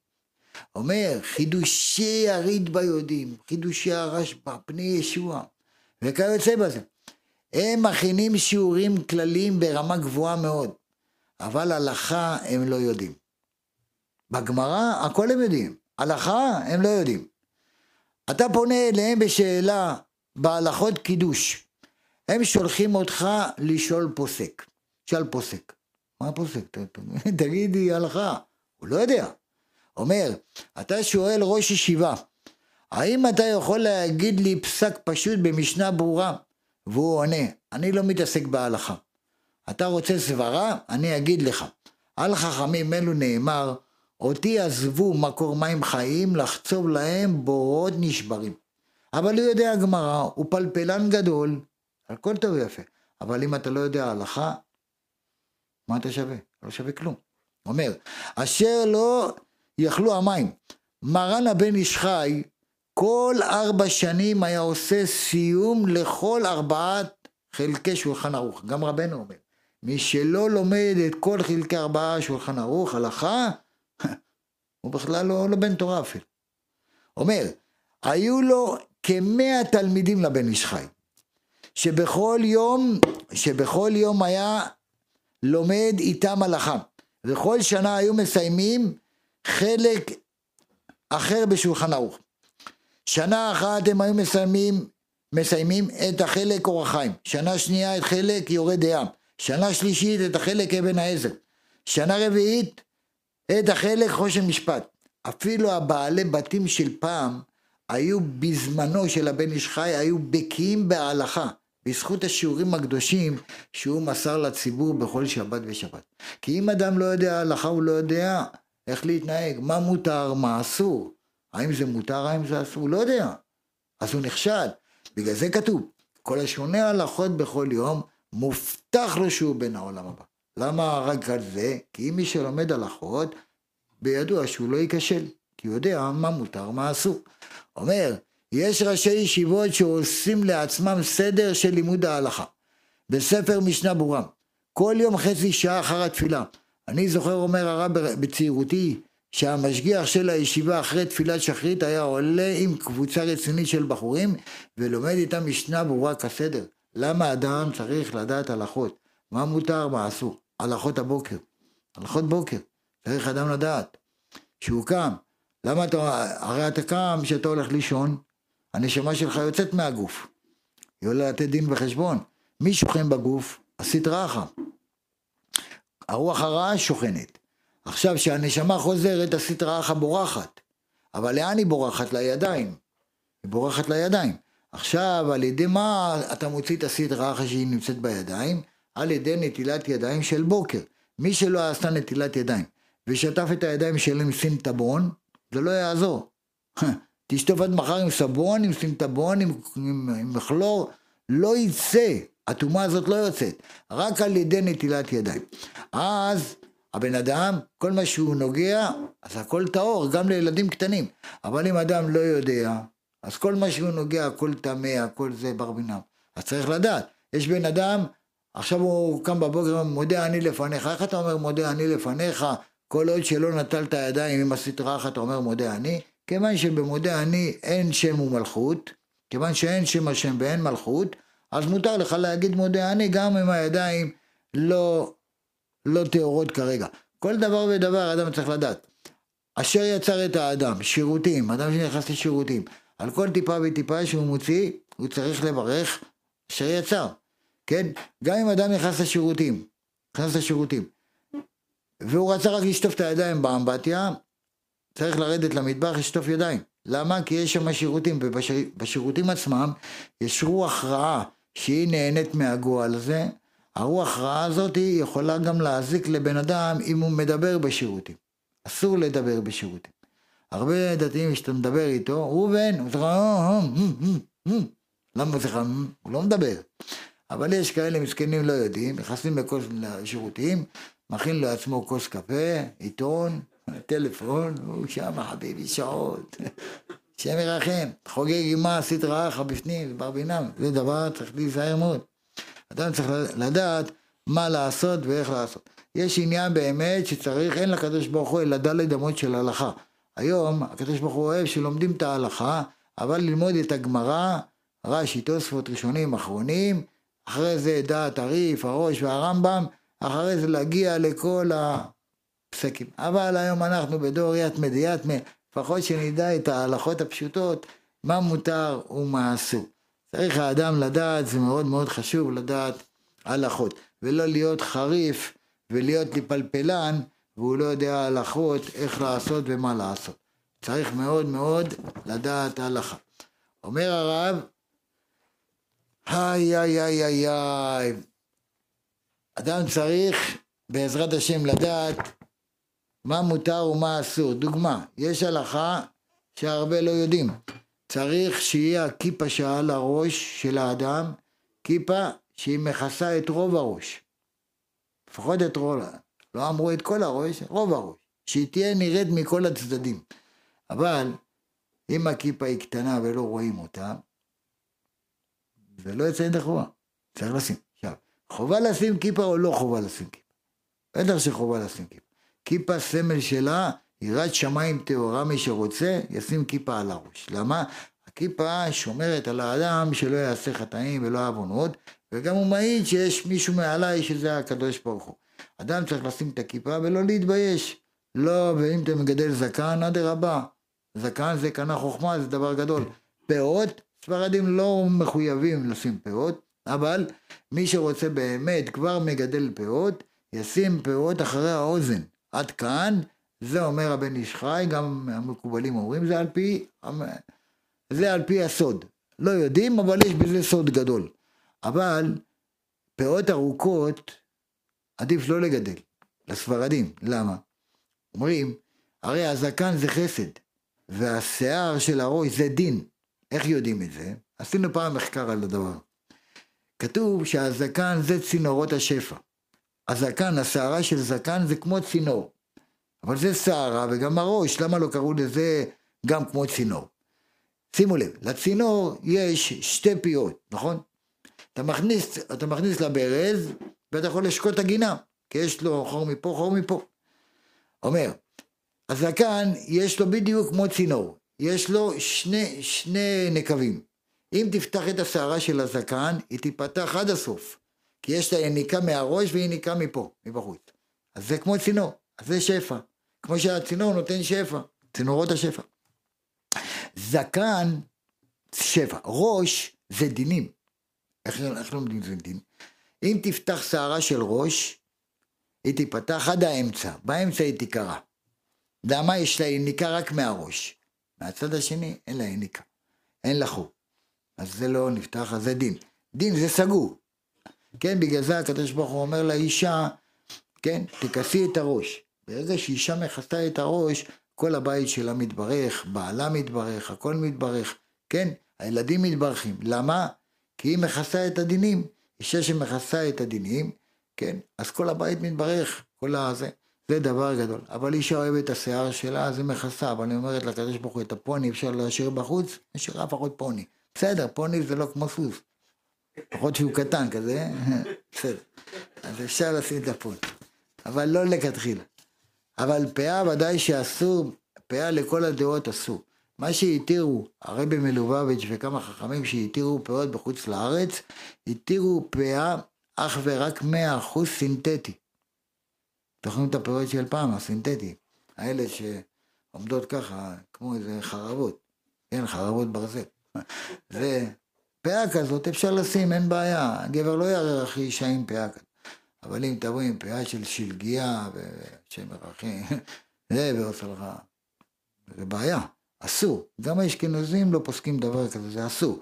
אומר, חידושי הרידב"א יודעים, חידושי הרשב"א, פני ישוע, וכיוצא בזה. הם מכינים שיעורים כלליים ברמה גבוהה מאוד, אבל הלכה הם לא יודעים. בגמרא הכל הם יודעים, הלכה הם לא יודעים. אתה פונה אליהם בשאלה בהלכות קידוש, הם שולחים אותך לשאול פוסק. שאל פוסק. מה פוסק? תגידי הלכה. הוא לא יודע. אומר, אתה שואל ראש ישיבה, האם אתה יכול להגיד לי פסק פשוט במשנה ברורה? והוא עונה, אני לא מתעסק בהלכה. אתה רוצה סברה? אני אגיד לך. על חכמים אלו נאמר, אותי עזבו מקור מים חיים, לחצוב להם בורות נשברים. אבל הוא יודע גמרא, הוא פלפלן גדול, הכל טוב ויפה. אבל אם אתה לא יודע הלכה, מה אתה שווה? לא שווה כלום. אומר, אשר לא יכלו המים. מרן הבן איש חי, כל ארבע שנים היה עושה סיום לכל ארבעת חלקי שולחן ערוך. גם רבנו אומר, מי שלא לומד את כל חלקי ארבעה שולחן ערוך, הלכה, הוא בכלל לא, לא בן תורה אפילו. אומר, היו לו כמאה תלמידים לבן איש חי, שבכל יום, שבכל יום היה לומד איתם הלכה, וכל שנה היו מסיימים חלק אחר בשולחן ערוך. שנה אחת הם היו מסיימים, מסיימים את החלק אורח חיים, שנה שנייה את חלק יורה דעה, שנה שלישית את החלק אבן העזר, שנה רביעית את החלק חושן משפט. אפילו הבעלי בתים של פעם היו בזמנו של הבן איש חי, היו בקיאים בהלכה, בזכות השיעורים הקדושים שהוא מסר לציבור בכל שבת ושבת. כי אם אדם לא יודע הלכה, הוא לא יודע איך להתנהג, מה מותר, מה אסור. האם זה מותר, האם זה אסור, לא יודע. אז הוא נכשל. בגלל זה כתוב, כל השונה הלכות בכל יום, מובטח לו שהוא בן העולם הבא. למה רק על זה? כי אם מי שלומד הלכות, בידוע שהוא לא ייכשל, כי הוא יודע מה מותר, מה אסור. אומר, יש ראשי ישיבות שעושים לעצמם סדר של לימוד ההלכה. בספר משנה ברורה, כל יום חצי שעה אחר התפילה. אני זוכר, אומר הרב בצעירותי, שהמשגיח של הישיבה אחרי תפילת שחרית היה עולה עם קבוצה רצינית של בחורים ולומד איתם משנה ברורה כסדר. למה אדם צריך לדעת הלכות? מה מותר, מה אסור? הלכות הבוקר. הלכות בוקר. צריך אדם לדעת. שהוא קם. למה אתה, הרי אתה קם כשאתה הולך לישון, הנשמה שלך יוצאת מהגוף. היא עולה לתת דין וחשבון. מי שוכן בגוף? הסטרא אחא. הרוח הרעה שוכנת. עכשיו, כשהנשמה חוזרת, הסטרא אחא בורחת. אבל לאן היא בורחת? לידיים. היא בורחת לידיים. עכשיו, על ידי מה אתה מוציא את הסטרא אחא שהיא נמצאת בידיים? על ידי נטילת ידיים של בוקר. מי שלא עשה נטילת ידיים ושטף את הידיים שלו עם סינטבון, זה לא יעזור. תשטוף עד מחר עם סבון, עם סינטבון, עם, עם, עם מחלור, לא יצא. הטומאה הזאת לא יוצאת, רק על ידי נטילת ידיים. אז הבן אדם, כל מה שהוא נוגע, אז הכל טהור, גם לילדים קטנים. אבל אם אדם לא יודע, אז כל מה שהוא נוגע, הכל טמא, הכל זה בר מינם. אז צריך לדעת, יש בן אדם, עכשיו הוא קם בבוקר, מודה אני לפניך, איך אתה אומר מודה אני לפניך? כל עוד שלא נטלת ידיים עם הסטרה אחת, אתה אומר מודה אני? כיוון שבמודה אני אין שם ומלכות, כיוון שאין שם השם ואין מלכות, אז מותר לך להגיד מודה אני גם אם הידיים לא, לא טהורות כרגע. כל דבר ודבר אדם צריך לדעת. אשר יצר את האדם, שירותים, אדם שנכנס לשירותים, על כל טיפה וטיפה שהוא מוציא, הוא צריך לברך אשר יצר. כן? גם אם אדם נכנס לשירותים, נכנס לשירותים, והוא רצה רק לשטוף את הידיים באמבטיה, צריך לרדת למטבח לשטוף ידיים. למה? כי יש שם שירותים, ובשירותים עצמם יש רוח רעה שהיא נהנית מהגועל הזה. הרוח רעה הזאת היא יכולה גם להזיק לבן אדם אם הוא מדבר בשירותים. אסור לדבר בשירותים. הרבה דתיים שאתה מדבר איתו, ראובן, הוא צריך, למה הוא צריך, הוא לא מדבר. אבל יש כאלה מסכנים לא יודעים, נכנסים לשירותים, מכין לעצמו כוס קפה, עיתון, טלפון, הוא שם חביבי שעות. השם ירחם, חוגג עם מה עשית רעך בפנים, בר בינם, זה דבר צריך להיזהר מאוד. אדם צריך לדעת מה לעשות ואיך לעשות. יש עניין באמת שצריך, אין לקדוש ברוך הוא אלא דלת אמות של הלכה. היום הקדוש ברוך הוא אוהב שלומדים את ההלכה, אבל ללמוד את הגמרא, רש"י, תוספות ראשונים, אחרונים, אחרי זה דעת הריף, הראש והרמב"ם, אחרי זה להגיע לכל הפסקים. אבל היום אנחנו בדור יתמא דיתמא, לפחות שנדע את ההלכות הפשוטות, מה מותר ומה אסור. צריך האדם לדעת, זה מאוד מאוד חשוב לדעת הלכות, ולא להיות חריף ולהיות לפלפלן, והוא לא יודע הלכות, איך לעשות ומה לעשות. צריך מאוד מאוד לדעת הלכה. אומר הרב, היי היי היי היי, אדם צריך בעזרת השם לדעת מה מותר ומה אסור. דוגמה, יש הלכה שהרבה לא יודעים. צריך שיהיה הכיפה שעל הראש של האדם, כיפה שהיא מכסה את רוב הראש. לפחות את רוב, לא אמרו את כל הראש, רוב הראש. שהיא תהיה נראית מכל הצדדים. אבל אם הכיפה היא קטנה ולא רואים אותה, זה לא יוצא ידי חובה. צריך לשים. עכשיו, חובה לשים כיפה או לא חובה לשים כיפה? בטח שחובה לשים כיפה. כיפה סמל שלה, יראת שמיים טהורה מי שרוצה, ישים כיפה על הראש. למה? הכיפה שומרת על האדם שלא יעשה חטאים ולא עוונות, וגם הוא מעיד שיש מישהו מעליי שזה הקדוש ברוך הוא. אדם צריך לשים את הכיפה ולא להתבייש. לא, ואם אתה מגדל זקן, אדרבה. זקן זה קנה חוכמה, זה דבר גדול. פאות, ספרדים לא מחויבים לשים פאות, אבל מי שרוצה באמת כבר מגדל פאות, ישים פאות אחרי האוזן. עד כאן, זה אומר הבן איש חי, גם המקובלים אומרים, זה על פי, זה על פי הסוד. לא יודעים, אבל יש בזה סוד גדול. אבל פאות ארוכות עדיף לא לגדל, לספרדים. למה? אומרים, הרי הזקן זה חסד, והשיער של הראש זה דין. איך יודעים את זה? עשינו פעם מחקר על הדבר. כתוב שהזקן זה צינורות השפע. הזקן, השערה של זקן זה כמו צינור. אבל זה שערה וגם הראש, למה לא קראו לזה גם כמו צינור? שימו לב, לצינור יש שתי פיות, נכון? אתה מכניס, אתה מכניס לברז ואתה יכול לשקוט את הגינה, כי יש לו חור מפה, חור מפה. אומר, הזקן יש לו בדיוק כמו צינור, יש לו שני, שני נקבים. אם תפתח את השערה של הזקן, היא תיפתח עד הסוף. כי יש לה יניקה מהראש ויניקה מפה, מבחוץ. אז זה כמו צינור, אז זה שפע. כמו שהצינור נותן שפע, צינורות השפע. זקן, שפע. ראש זה דינים. איך, איך לומדים זה דין? אם תפתח שערה של ראש, היא תיפתח עד האמצע, באמצע היא תיקרע. למה יש לה יניקה רק מהראש? מהצד השני אין לה יניקה, אין לה חור. אז זה לא נפתח, אז זה דין. דין זה סגור. כן, בגלל זה הקדוש ברוך הוא אומר לאישה, כן, תכסי את הראש. ברגע שאישה מכסה את הראש, כל הבית שלה מתברך, בעלה מתברך, הכל מתברך, כן, הילדים מתברכים. למה? כי היא מכסה את הדינים. אישה שמכסה את הדינים, כן, אז כל הבית מתברך, כל הזה. זה דבר גדול. אבל אישה אוהבת את השיער שלה, אז היא מכסה, אבל אני אומרת לקדוש ברוך הוא, את הפוני אפשר להשאיר בחוץ, נשאיר אף אחד פוני. בסדר, פוני זה לא כמו סוס. לפחות שהוא קטן כזה, בסדר. אז אפשר לשים את הפון. אבל לא לכתחילה. אבל פאה ודאי שאסור, פאה לכל הדעות אסור. מה שהתירו הרבי מלובביץ' וכמה חכמים שהתירו פאות בחוץ לארץ, התירו פאה אך ורק 100% סינתטי. זוכרים את הפירות של פעם, הסינתטי. האלה שעומדות ככה, כמו איזה חרבות. כן, חרבות ברזל. זה פאה כזאת אפשר לשים, אין בעיה. הגבר לא יראה הכי אישה עם פאה כזאת. אבל אם תבוא עם פאה של שלגיה ושם מרחים, זה ועושה לך, זה בעיה, אסור. גם האשכנזים לא פוסקים דבר כזה, זה אסור.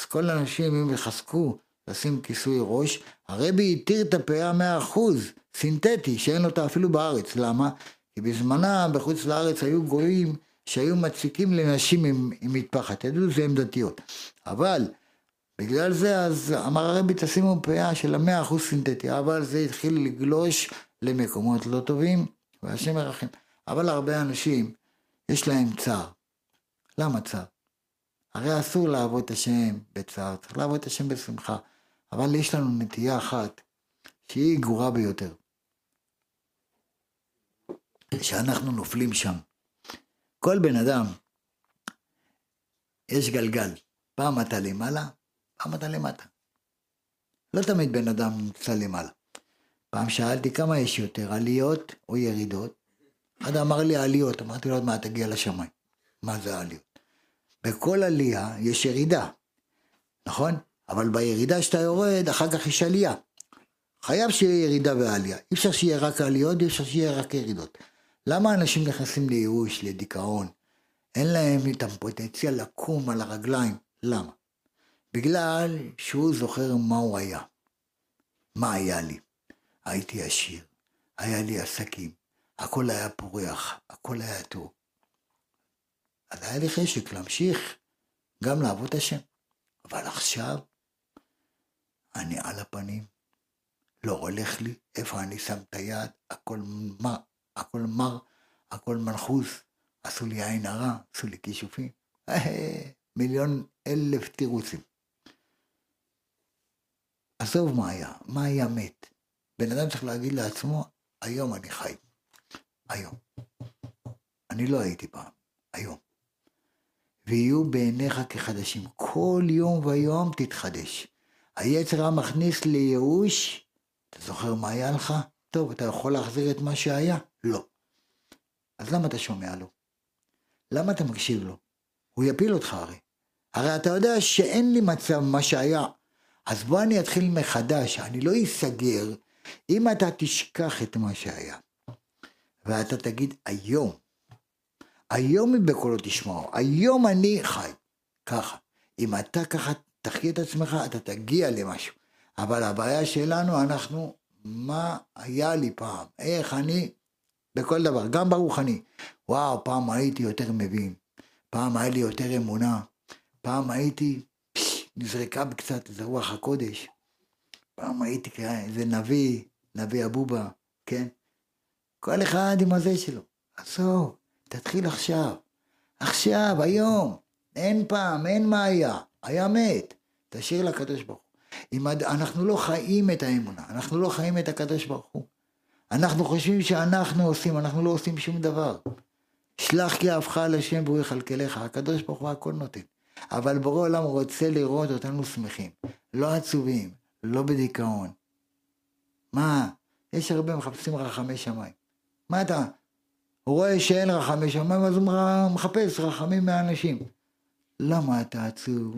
אז כל האנשים, אם יחזקו לשים כיסוי ראש, הרבי התיר את הפאה מאה אחוז, סינתטי, שאין אותה אפילו בארץ. למה? כי בזמנה בחוץ לארץ היו גויים שהיו מציקים לנשים עם, עם מטפחת, ידעו שזה הם דתיות. אבל בגלל זה אז אמר הרבי תשימו פאה של המאה אחוז סינתטי, אבל זה התחיל לגלוש למקומות לא טובים, והשם ירחם. אבל הרבה אנשים יש להם צער. למה צער? הרי אסור לעבוד את השם בצער, צריך לעבוד את השם בשמחה. אבל יש לנו נטייה אחת שהיא גרועה ביותר. שאנחנו נופלים שם. כל בן אדם, יש גלגל. פעם אתה למעלה, אתה למטה. לא תמיד בן אדם נמצא למעלה. פעם שאלתי כמה יש יותר, עליות או ירידות? אחד אמר לי עליות, אמרתי לו עוד מעט תגיע לשמיים. מה זה העליות? בכל עלייה יש ירידה, נכון? אבל בירידה שאתה יורד, אחר כך יש עלייה. חייב שיהיה ירידה ועלייה. אי אפשר שיהיה רק עליות, אי אפשר שיהיה רק ירידות. למה אנשים נכנסים לייאוש, לדיכאון? אין להם את הפוטנציאל לקום על הרגליים. למה? בגלל שהוא זוכר מה הוא היה. מה היה לי? הייתי עשיר, היה לי עסקים, הכל היה פורח, הכל היה טוב. אז היה לי חשק להמשיך גם לעבוד השם. אבל עכשיו אני על הפנים, לא הולך לי, איפה אני שם את היד, הכל מר, הכל מר, הכל מנחוס, עשו לי עין הרע, עשו לי כישופים, מיליון אלף תירוצים. עזוב מה היה, מה היה מת. בן אדם צריך להגיד לעצמו, היום אני חי. היום. אני לא הייתי פעם, היום. ויהיו בעיניך כחדשים. כל יום ויום תתחדש. היצר המכניס לייאוש, אתה זוכר מה היה לך? טוב, אתה יכול להחזיר את מה שהיה? לא. אז למה אתה שומע לו? למה אתה מקשיב לו? הוא יפיל אותך הרי. הרי אתה יודע שאין לי מצב מה שהיה. אז בוא אני אתחיל מחדש, אני לא אסגר אם אתה תשכח את מה שהיה. ואתה תגיד היום, היום בקולו תשמעו, היום אני חי. ככה. אם אתה ככה תחיה את עצמך, אתה תגיע למשהו. אבל הבעיה שלנו, אנחנו, מה היה לי פעם? איך אני, בכל דבר, גם ברוחני. וואו, פעם הייתי יותר מבין. פעם היה לי יותר אמונה. פעם הייתי, נזרקה קצת איזה רוח הקודש. פעם הייתי איזה נביא, נביא אבובה, כן? כל אחד עם הזה שלו. עזוב, תתחיל עכשיו. עכשיו, היום. אין פעם, אין מה היה. היה מת. תשאיר לקדוש ברוך הוא. אנחנו לא חיים את האמונה, אנחנו לא חיים את הקדוש ברוך הוא. אנחנו חושבים שאנחנו עושים, אנחנו לא עושים שום דבר. שלח כי אהבך על השם והוא יכלכלך, הקדוש ברוך הוא הכל נותן. אבל בורא עולם רוצה לראות אותנו שמחים, לא עצובים, לא בדיכאון. מה? יש הרבה מחפשים רחמי שמיים. מה אתה? הוא רואה שאין רחמי שמיים, אז הוא מחפש רחמים מהאנשים. למה אתה עצוב?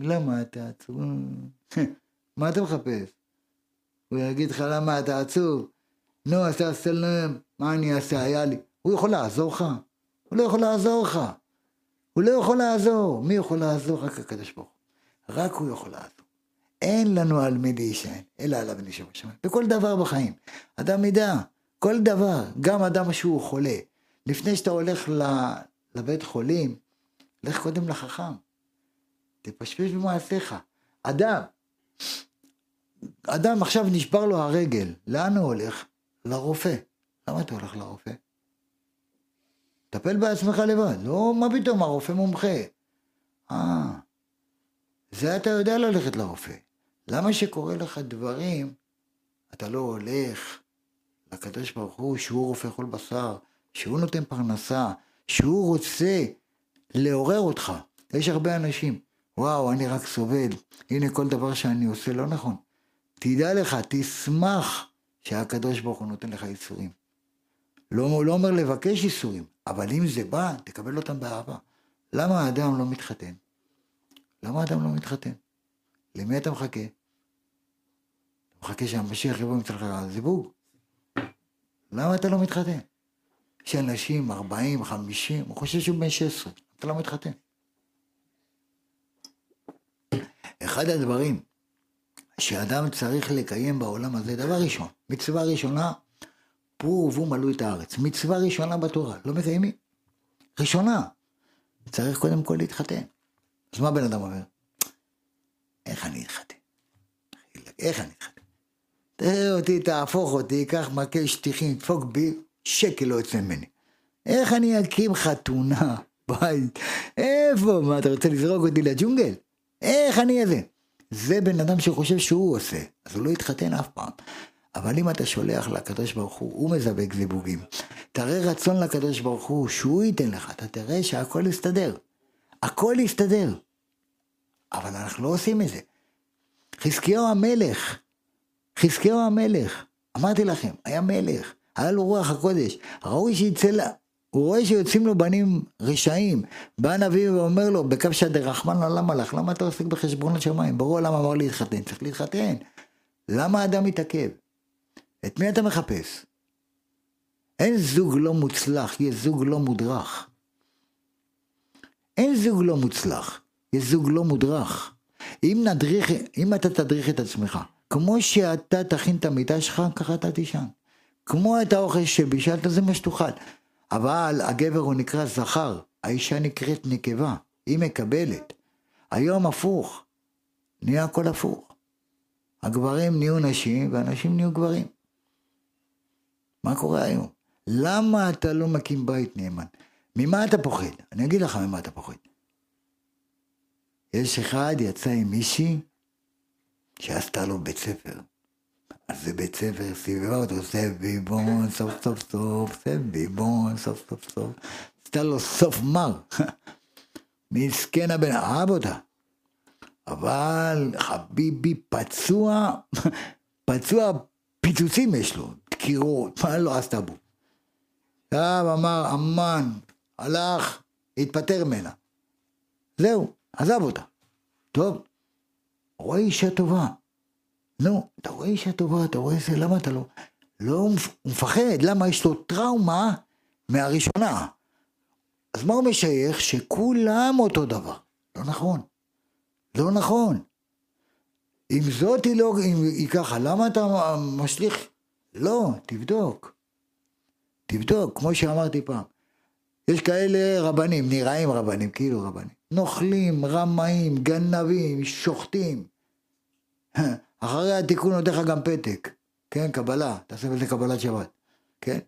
למה אתה עצוב? מה אתה מחפש? הוא יגיד לך למה אתה עצוב? נו, אז תעשה להם, מה אני אעשה? היה לי. הוא יכול לעזור לך? הוא לא יכול לעזור לך. הוא לא יכול לעזור. מי יכול לעזור? רק הקדוש ברוך הוא. רק הוא יכול לעזור. אין לנו על מי להישען, אלא עליו נשאר בשמיים. בכל דבר בחיים. אדם ידע, כל דבר, גם אדם שהוא חולה. לפני שאתה הולך לבית חולים, לך קודם לחכם. תפשפש במעשיך. אדם, אדם עכשיו נשבר לו הרגל, לאן הוא הולך? לרופא. למה אתה הולך לרופא? טפל בעצמך לבד. לא, מה פתאום, הרופא מומחה. אה, זה אתה יודע ללכת לרופא. למה שקורה לך דברים, אתה לא הולך לקדוש ברוך הוא, שהוא רופא כל בשר, שהוא נותן פרנסה, שהוא רוצה לעורר אותך. יש הרבה אנשים, וואו, אני רק סובל, הנה כל דבר שאני עושה לא נכון. תדע לך, תשמח שהקדוש ברוך הוא נותן לך ייסורים. לא, לא אומר לבקש ייסורים, אבל אם זה בא, תקבל אותם באהבה. למה האדם לא מתחתן? למה האדם לא מתחתן? למי אתה מחכה? אתה מחכה שהמשיח יבוא וימצא לך זיווג? למה אתה לא מתחתן? יש אנשים 40, 50, הוא חושב שהוא בן 16, אתה לא מתחתן. אחד הדברים שאדם צריך לקיים בעולם הזה, דבר ראשון, מצווה ראשונה, פרו ורבו מלאו את הארץ. מצווה ראשונה בתורה, לא מקיימים. ראשונה. צריך קודם כל להתחתן. אז מה בן אדם אומר? איך אני אתחתן? איך אני אתחתן? תראה אותי, תהפוך אותי, קח מקל שטיחים, דפוק בי, שקל לא יוצא ממני. איך אני אקים חתונה, בית? איפה? מה, אתה רוצה לזרוק אותי לג'ונגל? איך אני אזה? זה בן אדם שחושב שהוא עושה, אז הוא לא יתחתן אף פעם. אבל אם אתה שולח לקדוש ברוך הוא, הוא מזבק זיווגים. תראה רצון לקדוש ברוך הוא, שהוא ייתן לך, אתה תראה שהכל יסתדר. הכל יסתדר. אבל אנחנו לא עושים את זה. חזקיהו המלך, חזקיהו המלך, אמרתי לכם, היה מלך, היה לו רוח הקודש, ראוי שיצא לה, הוא רואה שיוצאים לו בנים רשעים. בא הנביא ואומר לו, בקפשא דרחמנא למה לך? למה אתה עוסק בחשבון השמיים? ברור למה אמר להתחתן, צריך להתחתן. למה האדם מתעכב? את מי אתה מחפש? אין זוג לא מוצלח, יש זוג לא מודרך. אין זוג לא מוצלח, יש זוג לא מודרך. אם נדריך, אם אתה תדריך את עצמך, כמו שאתה תכין את המיטה שלך, ככה אתה תישן. כמו את האוכל שבישלת, זה מה שתאכל. אבל הגבר הוא נקרא זכר, האישה נקראת נקבה, היא מקבלת. היום הפוך, נהיה הכל הפוך. הגברים נהיו נשים והנשים נהיו גברים. מה קורה היום? למה אתה לא מקים בית נאמן? ממה אתה פוחד? אני אגיד לך ממה אתה פוחד. יש אחד יצא עם מישהי שעשתה לו בית ספר. אז זה בית ספר, סיבבה אותו, סביבון, סוף סוף סוף, סביבון, סוף סוף סוף. עשתה לו סוף מר. מסכן הבן, אהב אותה. אבל חביבי פצוע, פצוע פיצוצים יש לו, דקירות, מה לא עשתה בו? עכשיו אמר, אמן, הלך, התפטר ממנה. זהו, עזב אותה. טוב, רואה אישה טובה. נו, אתה רואה אישה טובה, אתה רואה זה, למה אתה לא... לא, הוא מפחד, למה יש לו טראומה מהראשונה. אז מה הוא משייך? שכולם אותו דבר. לא נכון. לא נכון. אם זאת היא לא, אם היא ככה, למה אתה משליך? לא, תבדוק. תבדוק, כמו שאמרתי פעם. יש כאלה רבנים, נראים רבנים, כאילו רבנים. נוכלים, רמאים, גנבים, שוחטים. אחרי התיקון נותן לך גם פתק, כן, קבלה, תעשה בזה קבלת שבת, כן?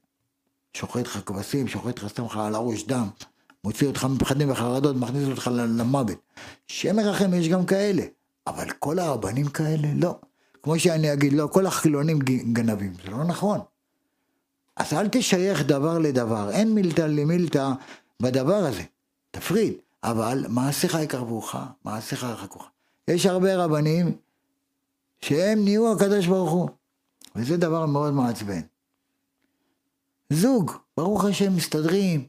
שוחט לך כבשים, שוחט לך, שם לך על הראש דם, מוציא אותך מפחדים וחרדות, מכניס אותך למוות. שם מרחם יש גם כאלה, אבל כל הרבנים כאלה, לא. כמו שאני אגיד, לא, כל החילונים גנבים, זה לא נכון. אז אל תשייך דבר לדבר, אין מילתא למילתא בדבר הזה, תפריד. אבל מעשיך יקרבוך, מעשיך ירחקוך. יש הרבה רבנים שהם נהיו הקדוש ברוך הוא, וזה דבר מאוד מעצבן. זוג, ברוך השם, מסתדרים,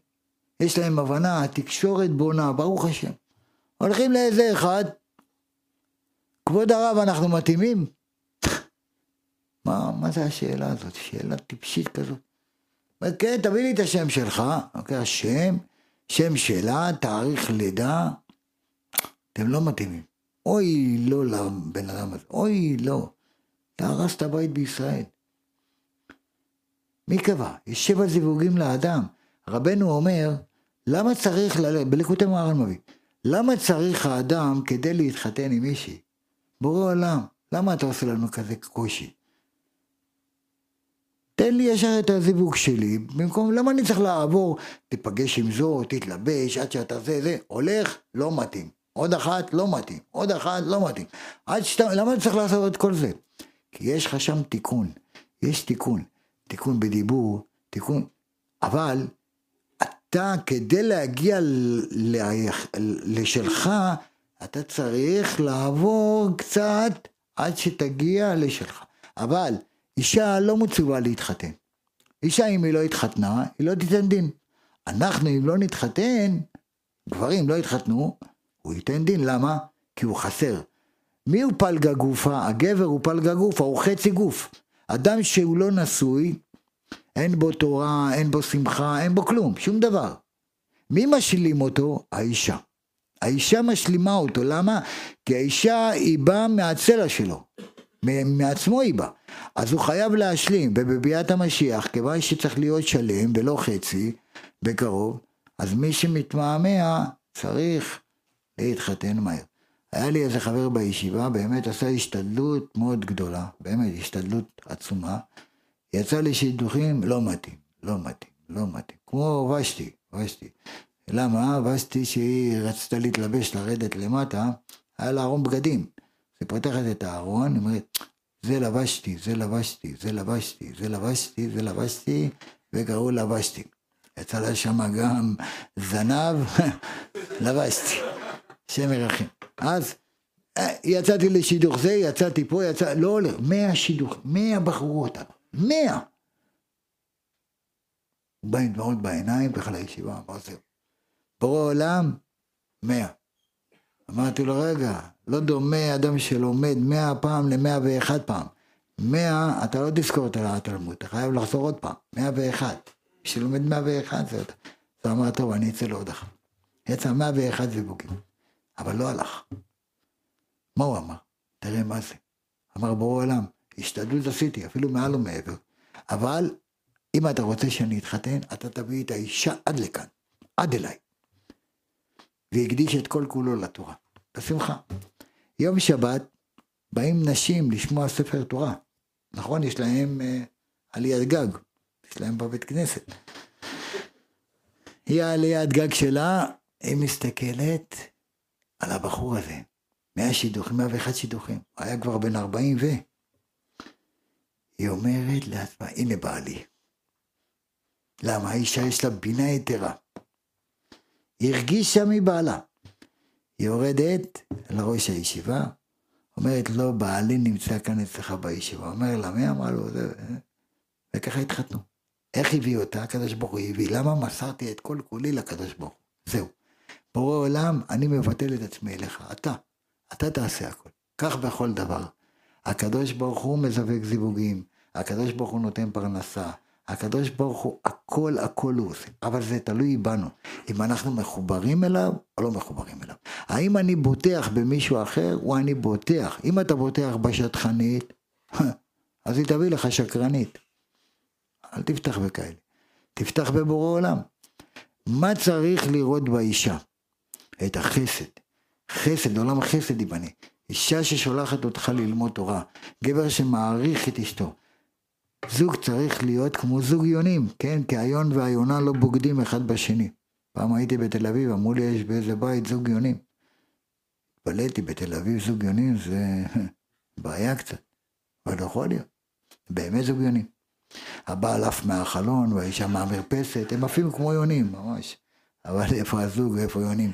יש להם הבנה, התקשורת בונה, ברוך השם. הולכים לאיזה אחד, כבוד הרב, אנחנו מתאימים? מה, מה זה השאלה הזאת? שאלה טיפשית כזאת. כן, תביא לי את השם שלך, אוקיי, השם, שם שלה, תאריך לידה, אתם לא מתאימים. אוי לא לבן אדם הזה, אוי לא. אתה הרסת בית בישראל. מי קבע? יש שבע זיווגים לאדם. רבנו אומר, למה צריך בליקוטי מוהר"ן מביא, למה צריך האדם כדי להתחתן עם מישהי? בורא עולם, למה אתה עושה לנו כזה קושי? תן לי ישר את הזיווג שלי, במקום, למה אני צריך לעבור, תיפגש עם זו, תתלבש, עד שאתה זה, זה, הולך, לא מתאים. עוד אחת לא מתאים, עוד אחת לא מתאים. עד שאתה, למה אתה צריך לעשות את כל זה? כי יש לך שם תיקון, יש תיקון, תיקון בדיבור, תיקון, אבל אתה כדי להגיע לשלך, אתה צריך לעבור קצת עד שתגיע לשלך. אבל אישה לא מצווה להתחתן. אישה אם היא לא התחתנה, היא לא תיתן דין. אנחנו אם לא נתחתן, גברים לא יתחתנו, הוא ייתן דין, למה? כי הוא חסר. מי הוא פלגה גופה? הגבר הוא פלגה גופה, הוא חצי גוף. אדם שהוא לא נשוי, אין בו תורה, אין בו שמחה, אין בו כלום, שום דבר. מי משלים אותו? האישה. האישה משלימה אותו, למה? כי האישה היא באה מהצלע שלו, מעצמו היא באה. אז הוא חייב להשלים, ובביאת המשיח, כיוון שצריך להיות שלם ולא חצי, בקרוב, אז מי שמתמהמה צריך להתחתן מהר. היה לי איזה חבר בישיבה, באמת עשה השתדלות מאוד גדולה, באמת השתדלות עצומה. יצא לי שידוכים, לא מתאים, לא מתאים, לא מתאים. כמו ושתי, ושתי. למה? ושתי שהיא רצתה להתלבש, לרדת למטה, היה לה ארון בגדים. היא פותחת את הארון, היא אומרת, זה לבשתי, זה לבשתי, זה לבשתי, זה לבשתי, זה לבשתי, וקראו לבשתי. יצא לה שם גם זנב, לבשתי. השם ירחם. אז אה, יצאתי לשידוך זה, יצאתי פה, יצא, לא הולך, מאה שידוך, מאה בחרו אותנו, מאה. הוא בא עם דמעות בעיניים, בכלל לישיבה, אמר זהו. בורא עולם, מאה. אמרתי לו, רגע, לא דומה אדם שלומד מאה פעם למאה ואחד פעם. מאה, אתה לא תזכור את התלמוד, אתה חייב לחזור עוד פעם, מאה ואחד. מי שלומד מאה ואחד זה אותה. אז הוא אמר, טוב, אני אצא לעוד אחת. יצא מאה ואחד זיווגים. אבל לא הלך. מה הוא אמר? תראה מה זה. אמר בורא עולם, השתדלות עשיתי, אפילו מעל ומעבר. אבל אם אתה רוצה שאני אתחתן, אתה תביא את האישה עד לכאן, עד אליי. והקדיש את כל כולו לתורה. בשמחה. יום שבת באים נשים לשמוע ספר תורה. נכון, יש להם אה, עליית גג, יש להם בבית כנסת. היא עליית גג שלה, היא מסתכלת, על הבחור הזה. מאה שידוכים, מאה ואחד שידוכים. הוא היה כבר בן ארבעים ו... היא אומרת לעצמה, הנה בעלי. למה? האישה יש לה בינה יתרה. היא הרגישה מבעלה. יורדת לראש הישיבה, אומרת לו, בעלי נמצא כאן אצלך בישיבה. אומר לה, מי אמר לו? זה... וככה התחתנו. איך הביא אותה? הקדוש ברוך הוא הביא. למה מסרתי את כל כולי לקדוש ברוך הוא? זהו. בורא עולם, אני מבטל את עצמי אליך, אתה, אתה תעשה הכל. כך בכל דבר. הקדוש ברוך הוא מזווק זיווגים, הקדוש ברוך הוא נותן פרנסה, הקדוש ברוך הוא, הכל הכל הוא עושה, אבל זה תלוי בנו, אם אנחנו מחוברים אליו או לא מחוברים אליו. האם אני בוטח במישהו אחר, או אני בוטח, אם אתה בוטח בשטחנית, אז היא תביא לך שקרנית. אל תפתח בכאלה, תפתח בבורא עולם. מה צריך לראות באישה? את החסד. חסד, עולם החסד ייבנה. אישה ששולחת אותך ללמוד תורה, גבר שמעריך את אשתו. זוג צריך להיות כמו זוג יונים, כן? כי היון והיונה לא בוגדים אחד בשני. פעם הייתי בתל אביב, אמרו לי יש באיזה בית זוג יונים. התפלאתי, בתל אביב זוג יונים זה בעיה קצת, אבל לא יכול להיות. באמת זוג יונים. הבעל עף מהחלון והאישה מהמרפסת, הם עפים כמו יונים, ממש. אבל איפה הזוג ואיפה יונים?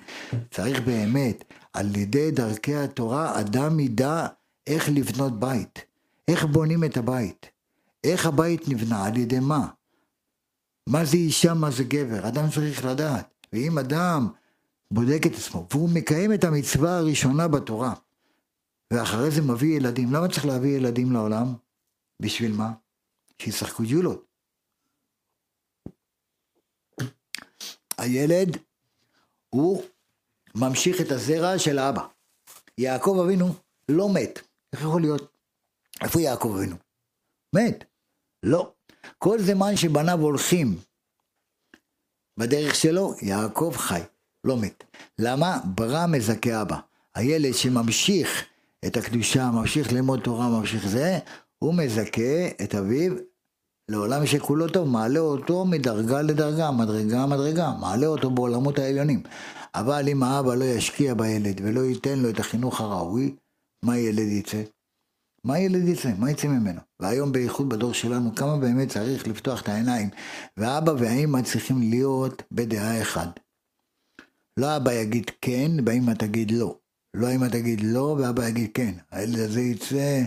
צריך באמת, על ידי דרכי התורה, אדם ידע איך לבנות בית. איך בונים את הבית. איך הבית נבנה, על ידי מה. מה זה אישה, מה זה גבר. אדם צריך לדעת. ואם אדם בודק את עצמו, והוא מקיים את המצווה הראשונה בתורה, ואחרי זה מביא ילדים, למה צריך להביא ילדים לעולם? בשביל מה? שישחקו ג'ולות. הילד הוא ממשיך את הזרע של האבא. יעקב אבינו לא מת. איך יכול להיות? איפה יעקב אבינו? מת. לא. כל זמן שבניו הולכים בדרך שלו, יעקב חי, לא מת. למה? ברא מזכה אבא. הילד שממשיך את הקדושה, ממשיך ללמוד תורה, ממשיך זה, הוא מזכה את אביו לעולם שכולו טוב, מעלה אותו מדרגה לדרגה, מדרגה מדרגה, מעלה אותו בעולמות העליונים. אבל אם האבא לא ישקיע בילד ולא ייתן לו את החינוך הראוי, מה ילד יצא? מה ילד יצא? מה יצא ממנו? והיום בייחוד בדור שלנו, כמה באמת צריך לפתוח את העיניים, ואבא והאמא צריכים להיות בדעה אחת. לא אבא יגיד כן, ואמא תגיד לא. לא אמא תגיד לא, ואבא יגיד כן. הילד הזה יצא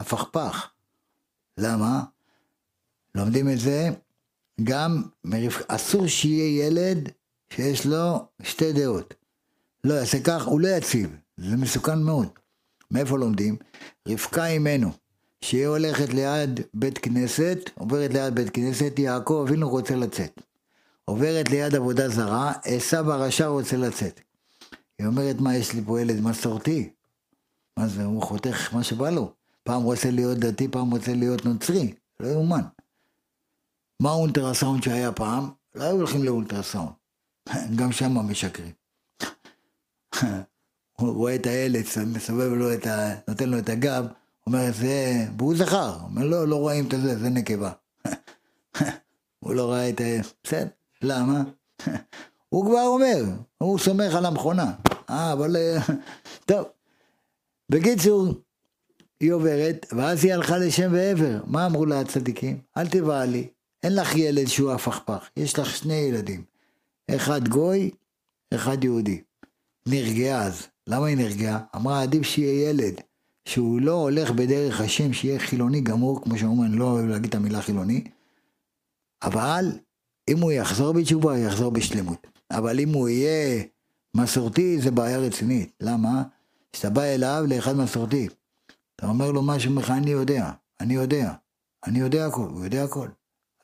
הפכפך. למה? לומדים את זה גם, אסור שיהיה ילד שיש לו שתי דעות. לא יעשה כך, הוא לא יציב. זה מסוכן מאוד. מאיפה לומדים? רבקה אימנו, שהיא הולכת ליד בית כנסת, עוברת ליד בית כנסת, יעקב אבינו רוצה לצאת. עוברת ליד עבודה זרה, עשו הרשע רוצה לצאת. היא אומרת, מה, יש לי פה ילד מסורתי? מה זה, הוא חותך מה שבא לו. פעם רוצה להיות דתי, פעם רוצה להיות נוצרי. לא יאומן. מה האולטרסאונד שהיה פעם? לא היו הולכים לאולטרסאונד. גם שם משקרים. הוא רואה את הילד, מסובב לו את ה... נותן לו את הגב, אומר, זה... והוא זכר. אומר, לא, לא רואים את זה, זה נקבה. הוא לא ראה את ה... בסדר, למה? הוא כבר אומר, הוא סומך על המכונה. אה, אבל... אה, טוב. בקיצור, היא עוברת, ואז היא הלכה לשם ועבר. מה אמרו לה הצדיקים? אל תבעלי, אין לך ילד שהוא הפכפך, יש לך שני ילדים. אחד גוי, אחד יהודי. נרגעה אז. למה היא נרגעה? אמרה, עדיף שיהיה ילד שהוא לא הולך בדרך השם, שיהיה חילוני גמור, כמו שאומרים, אני לא אוהב להגיד את המילה חילוני, אבל אם הוא יחזור בתשובה, יחזור בשלמות. אבל אם הוא יהיה מסורתי, זה בעיה רצינית. למה? כשאתה בא אליו לאחד מסורתי, אתה אומר לו משהו ממך, אני יודע, אני יודע, אני יודע הכל, הוא יודע הכל.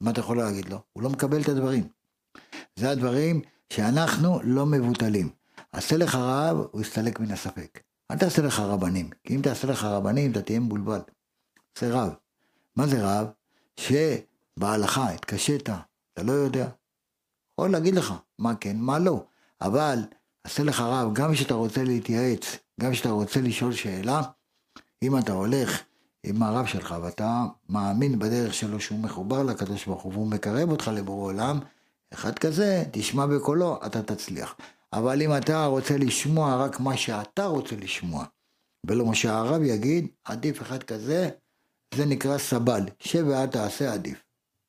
מה אתה יכול להגיד לו? הוא לא מקבל את הדברים. זה הדברים שאנחנו לא מבוטלים. עשה לך רב, הוא יסתלק מן הספק. אל תעשה לך רבנים, כי אם תעשה לך רבנים, אתה תהיה מבולבל. זה רב. מה זה רב? שבהלכה התקשית, אתה לא יודע. יכול להגיד לך מה כן, מה לא. אבל עשה לך רב, גם כשאתה רוצה להתייעץ, גם כשאתה רוצה לשאול שאלה, אם אתה הולך עם הרב שלך ואתה מאמין בדרך שלו שהוא מחובר לקדוש ברוך הוא והוא מקרב אותך לבורא עולם, אחד כזה, תשמע בקולו, אתה תצליח. אבל אם אתה רוצה לשמוע רק מה שאתה רוצה לשמוע, ולא מה שהרב יגיד, עדיף אחד כזה, זה נקרא סבל. שב ואל תעשה עדיף.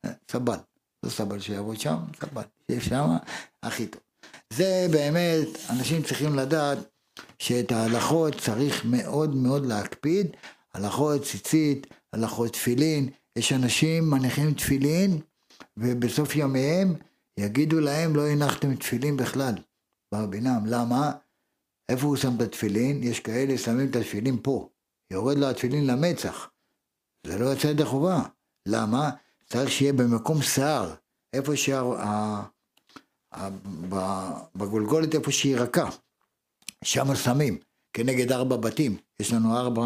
אה, סבל. לא סבל שיעבוד שם, סבל. שיהיה שם, הכי טוב. זה באמת, אנשים צריכים לדעת שאת ההלכות צריך מאוד מאוד להקפיד. הלכות ציצית, הלכות תפילין. יש אנשים מניחים תפילין, ובסוף ימיהם יגידו להם לא הנחתם תפילין בכלל. בר בינם, למה? איפה הוא שם את התפילין? יש כאלה שמים את התפילין פה. יורד לו התפילין למצח. זה לא יוצא ידי חובה. למה? צריך שיהיה במקום שיער. איפה שה... בגולגולת איפה שהיא רכה. שם שמים, כנגד ארבע בתים. יש לנו ארבע,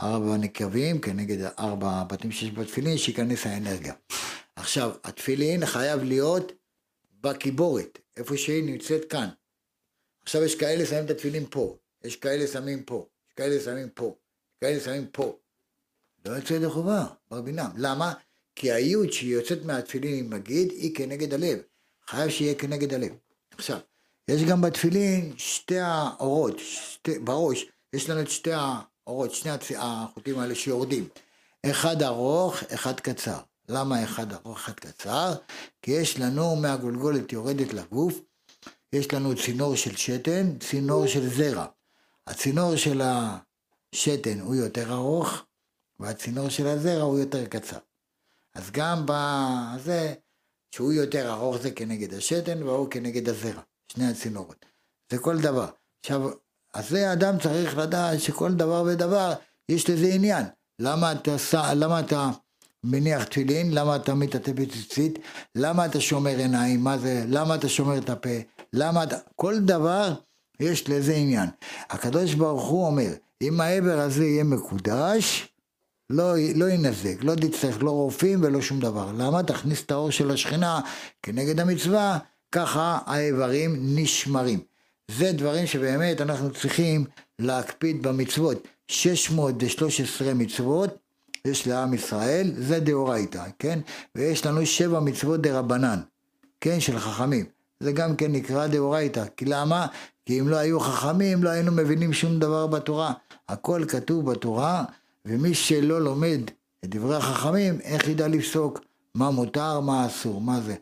ארבע נקבים, כנגד ארבע בתים שיש בתפילין, שייכנס האנרגיה. עכשיו, התפילין חייב להיות בקיבורת, איפה שהיא נמצאת כאן. עכשיו יש כאלה שמים את התפילין פה, יש כאלה שמים פה, יש כאלה שמים פה, כאלה שמים פה. לא יוצא ידי חובה, בר בינם. למה? כי היוד שהיא יוצאת מהתפילין עם מגיד היא כנגד הלב. חייב שיהיה כנגד הלב. עכשיו, יש גם בתפילין שתי האורות, שתי, בראש, יש לנו את שתי האורות, שני החוטים האלה שיורדים. אחד ארוך, אחד קצר. למה אחד ארוך, אחד קצר? כי יש לנו מהגולגולת יורדת לגוף, יש לנו צינור של שתן, צינור של זרע. הצינור של השתן הוא יותר ארוך, והצינור של הזרע הוא יותר קצר. אז גם בזה, שהוא יותר ארוך זה כנגד השתן והוא כנגד הזרע, שני הצינורות. זה כל דבר. עכשיו, אז זה אדם צריך לדעת שכל דבר ודבר יש לזה עניין. למה אתה, למה אתה מניח תפילין, למה אתה מתעטף בציצית, למה אתה שומר עיניים, מה זה, למה אתה שומר את הפה, למה אתה, כל דבר יש לזה עניין. הקדוש ברוך הוא אומר, אם העבר הזה יהיה מקודש, לא, לא ינזק, לא תצטרך לא רופאים ולא שום דבר. למה? תכניס את האור של השכינה כנגד המצווה, ככה האיברים נשמרים. זה דברים שבאמת אנחנו צריכים להקפיד במצוות. 613 מצוות, יש לעם ישראל, זה דאורייתא, כן? ויש לנו שבע מצוות דרבנן, כן? של חכמים. זה גם כן נקרא דאורייתא. כי למה? כי אם לא היו חכמים, לא היינו מבינים שום דבר בתורה. הכל כתוב בתורה, ומי שלא לומד את דברי החכמים, איך ידע לפסוק מה מותר, מה אסור, מה זה.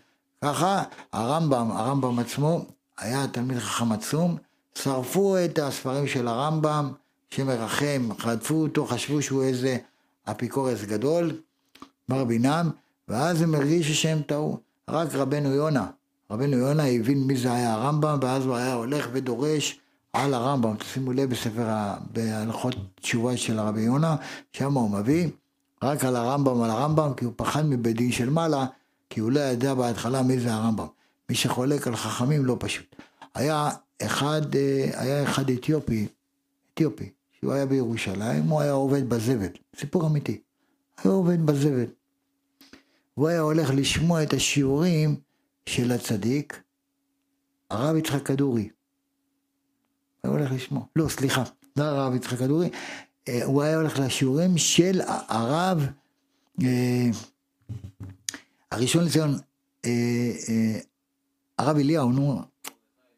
ככה הרמב"ם, הרמב"ם עצמו, היה תלמיד חכם עצום, שרפו את הספרים של הרמב"ם, שמרחם, חטפו אותו, חשבו שהוא איזה אפיקורס גדול, מר בינם, ואז הם הרגישו שהם טעו. רק רבנו יונה, רבנו יונה הבין מי זה היה הרמב"ם, ואז הוא היה הולך ודורש על הרמב"ם. תשימו לב בספר, בהלכות תשובה של הרבי יונה, שם הוא מביא רק על הרמב"ם, על הרמב"ם, כי הוא פחד מבית דין של מעלה, כי הוא לא ידע בהתחלה מי זה הרמב"ם. מי שחולק על חכמים לא פשוט. היה אחד, אה, היה אחד אתיופי, אתיופי, שהוא היה בירושלים, הוא היה עובד בזבל, סיפור אמיתי. היה עובד בזבל. הוא היה הולך לשמוע את השיעורים של הצדיק, הרב יצחק כדורי. היה הולך לשמוע, לא, סליחה, לא הרב יצחק כדורי, אה, הוא היה הולך לשיעורים של הרב, אה, הראשון לציון, הרב אליהו, נו,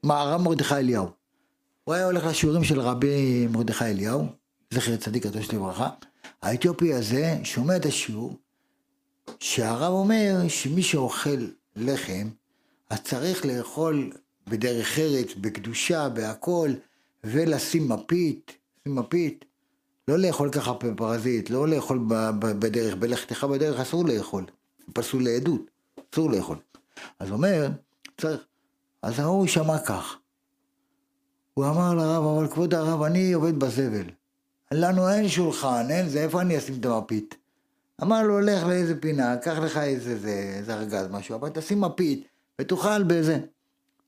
מה, הרב מרדכי אליהו. הוא היה הולך לשיעורים של רבי מרדכי אליהו, זכר צדיק קדוש לברכה. האתיופי הזה שומע את השיעור, שהרב אומר שמי שאוכל לחם, אז צריך לאכול בדרך ארץ, בקדושה, בהכל, ולשים מפית, לשים מפית. לא לאכול ככה פרזית, לא לאכול בדרך, בלכתך בדרך אסור לאכול, פסול לעדות, אסור לאכול. אז אומר, צריך. אז ההוא שמע כך. הוא אמר לרב, אבל כבוד הרב, אני עובד בזבל. לנו אין שולחן, אין זה, איפה אני אשים את המפית? אמר לו, לך לאיזה פינה, קח לך איזה, זה, איזה ארגז, משהו, אבל תשים מפית ותאכל בזה.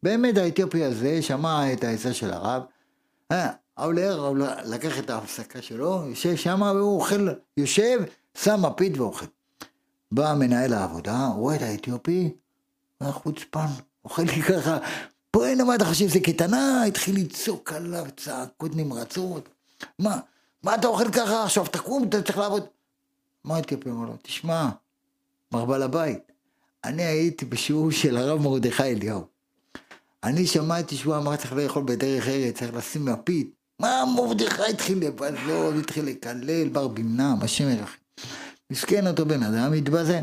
באמת האתיופי הזה שמע את העצה של הרב, אה, אבל לקח את ההפסקה שלו, יושב שם והוא אוכל, יושב, שם מפית ואוכל. בא מנהל העבודה, רואה את האתיופי, חוצפן, אוכל לי ככה, פה אין מה אתה חושב, זה קטנה, התחיל לצעוק עליו צעקות נמרצות. מה, מה אתה אוכל ככה עכשיו, תקום, אתה צריך לעבוד. מה האתיופי אמר לו? תשמע, מר בעל הבית, אני הייתי בשיעור של הרב מרדכי אליהו. אני שמעתי שהוא אמר צריך לאכול בדרך ארץ, צריך לשים מפית. מה מרדכי התחיל לבזות, התחיל לקלל, בר במנם, השם ירחם. מסכן אותו בן אדם, מתבזה.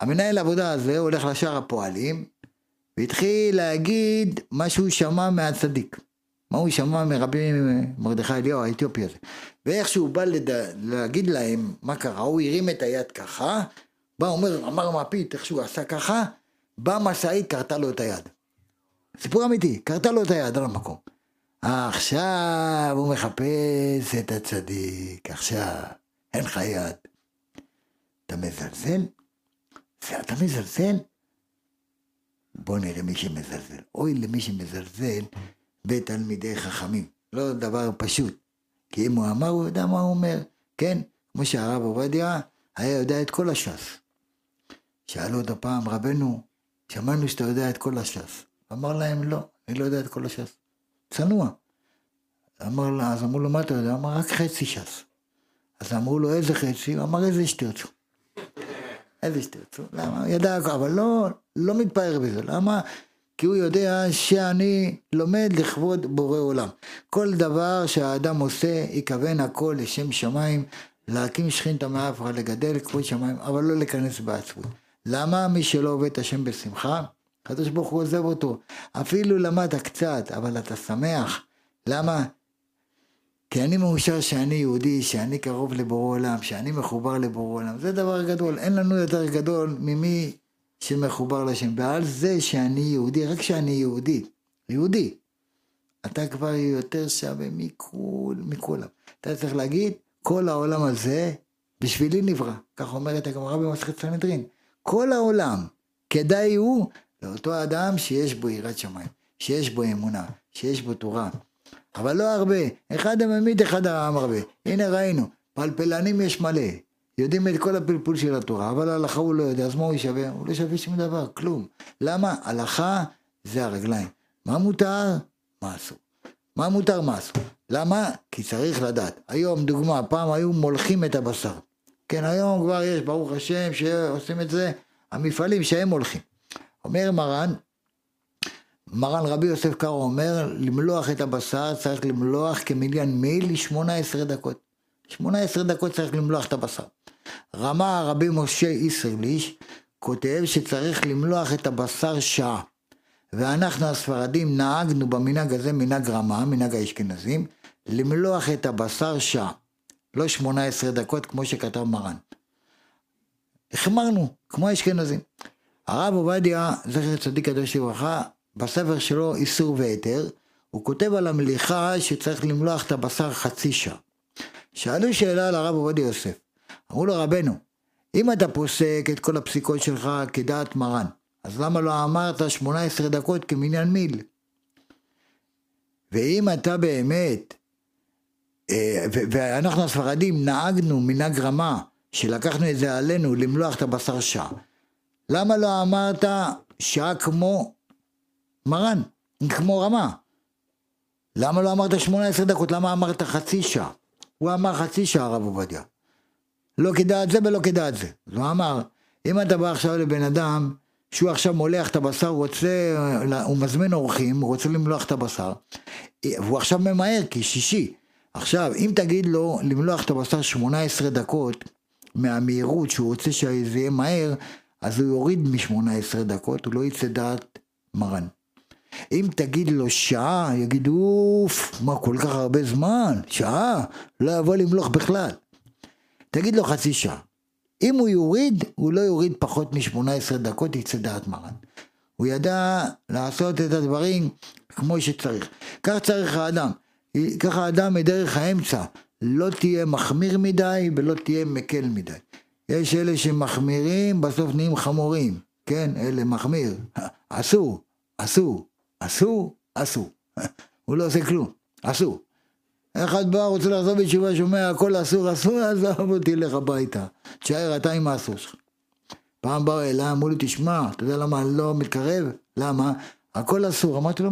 המנהל העבודה הזה הולך לשאר הפועלים, והתחיל להגיד מה שהוא שמע מהצדיק. מה הוא שמע מרבי מרדכי אליהו האתיופי הזה. ואיך שהוא בא לד... להגיד להם מה קרה, הוא הרים את היד ככה, בא אומר, אמר מפית, איך שהוא עשה ככה, באה משאית, קרתה לו את היד. סיפור אמיתי, קרתה לו את היד על המקום. עכשיו הוא מחפש את הצדיק, עכשיו, אין לך יד. אתה מזלזל? זה אתה מזלזל? בוא נראה מי שמזלזל. אוי למי שמזלזל בתלמידי חכמים. לא דבר פשוט. כי אם הוא אמר, הוא יודע מה הוא אומר. כן, כמו שהרב עובדיה היה יודע את כל הש"ס. שאלו אותו פעם, רבנו, שמענו שאתה יודע את כל הש"ס. אמר להם, לא, אני לא יודע את כל הש"ס. צנוע. אמר לה, אז אמרו לו, מה אתה יודע? אמר, רק חצי ש"ס. אז אמרו לו, איזה חצי? הוא אמר, איזה שתרצו. איזה שתרצו. למה? ידע, אבל לא, לא מתפאר בזה. למה? כי הוא יודע שאני לומד לכבוד בורא עולם. כל דבר שהאדם עושה, יכוון הכל לשם שמיים, להקים שכינתא מאפרה, לגדל כבוד שמיים, אבל לא להיכנס בעצמות. למה מי שלא עובד את השם בשמחה? הקדוש ברוך הוא עוזב אותו. אפילו למדת קצת, אבל אתה שמח. למה? כי אני מאושר שאני יהודי, שאני קרוב לבורא עולם, שאני מחובר לבורא עולם. זה דבר גדול. אין לנו יותר גדול ממי שמחובר לשם. ועל זה שאני יהודי, רק שאני יהודי, יהודי, אתה כבר יותר שווה מכול, מכולם. אתה צריך להגיד, כל העולם הזה בשבילי נברא. כך אומרת הגמרא במסכת סנהדרין. כל העולם, כדאי הוא לאותו אדם שיש בו יראת שמיים, שיש בו אמונה, שיש בו תורה. אבל לא הרבה, אחד הממית, אחד העם הרבה. הנה ראינו, פלפלנים יש מלא, יודעים את כל הפלפול של התורה, אבל הלכה הוא לא יודע, אז מה הוא שווה? הוא לא שווה שום דבר, כלום. למה? הלכה זה הרגליים. מה מותר? מה אסור. מה מותר? מה אסור. למה? כי צריך לדעת. היום, דוגמה, פעם היו מולכים את הבשר. כן, היום כבר יש, ברוך השם, שעושים את זה, המפעלים שהם הולכים. אומר מרן, מרן רבי יוסף קארו אומר, למלוח את הבשר צריך למלוח כמיליון מיל ל-18 דקות. 18 דקות צריך למלוח את הבשר. רמה רבי משה איסרליש כותב שצריך למלוח את הבשר שעה. ואנחנו הספרדים נהגנו במנהג הזה, מנהג רמה, מנהג האשכנזים, למלוח את הבשר שעה. לא 18 דקות כמו שכתב מרן. החמרנו, כמו האשכנזים. הרב עובדיה, זכר צדיק קדוש לברכה, בספר שלו איסור והיתר, הוא כותב על המליחה שצריך למלוח את הבשר חצי שעה. שאלו שאלה לרב עובדיה יוסף, אמרו לו רבנו, אם אתה פוסק את כל הפסיקות שלך כדעת מרן, אז למה לא אמרת 18 דקות כמניין מיל? ואם אתה באמת, אה, ואנחנו הספרדים נהגנו מנהג רמה, שלקחנו את זה עלינו למלוח את הבשר שעה, למה לא אמרת שעה כמו מרן, כמו רמה? למה לא אמרת 18 דקות? למה אמרת חצי שעה? הוא אמר חצי שעה הרב עובדיה. לא כדעת זה ולא כדעת זה. אז הוא אמר, אם אתה בא עכשיו לבן אדם שהוא עכשיו מולח את הבשר, הוא רוצה, הוא מזמין אורחים, הוא רוצה למלוח את הבשר, והוא עכשיו ממהר כי שישי. עכשיו, אם תגיד לו למלוח את הבשר 18 דקות מהמהירות שהוא רוצה שזה יהיה מהר, אז הוא יוריד מ-18 דקות, הוא לא יצא דעת מרן. אם תגיד לו שעה, יגיד אוף, מה כל כך הרבה זמן? שעה? לא יבוא למלוך בכלל. תגיד לו חצי שעה. אם הוא יוריד, הוא לא יוריד פחות מ-18 דקות, יצא דעת מרן. הוא ידע לעשות את הדברים כמו שצריך. כך צריך האדם. ככה האדם מדרך האמצע. לא תהיה מחמיר מדי ולא תהיה מקל מדי. יש אלה שמחמירים, בסוף נהיים חמורים. כן, אלה מחמיר. אסור, אסור, אסור, אסור. הוא לא עושה כלום, אסור. אחד בא, רוצה לחזור בתשובה, שומע, הכל אסור, אסור, עזוב אותי, לך הביתה. תשאר אתה עם האסור שלך. פעם באו אליי, אמרו לי, תשמע, אתה יודע למה אני לא מתקרב? למה? הכל אסור. אמרתי לו,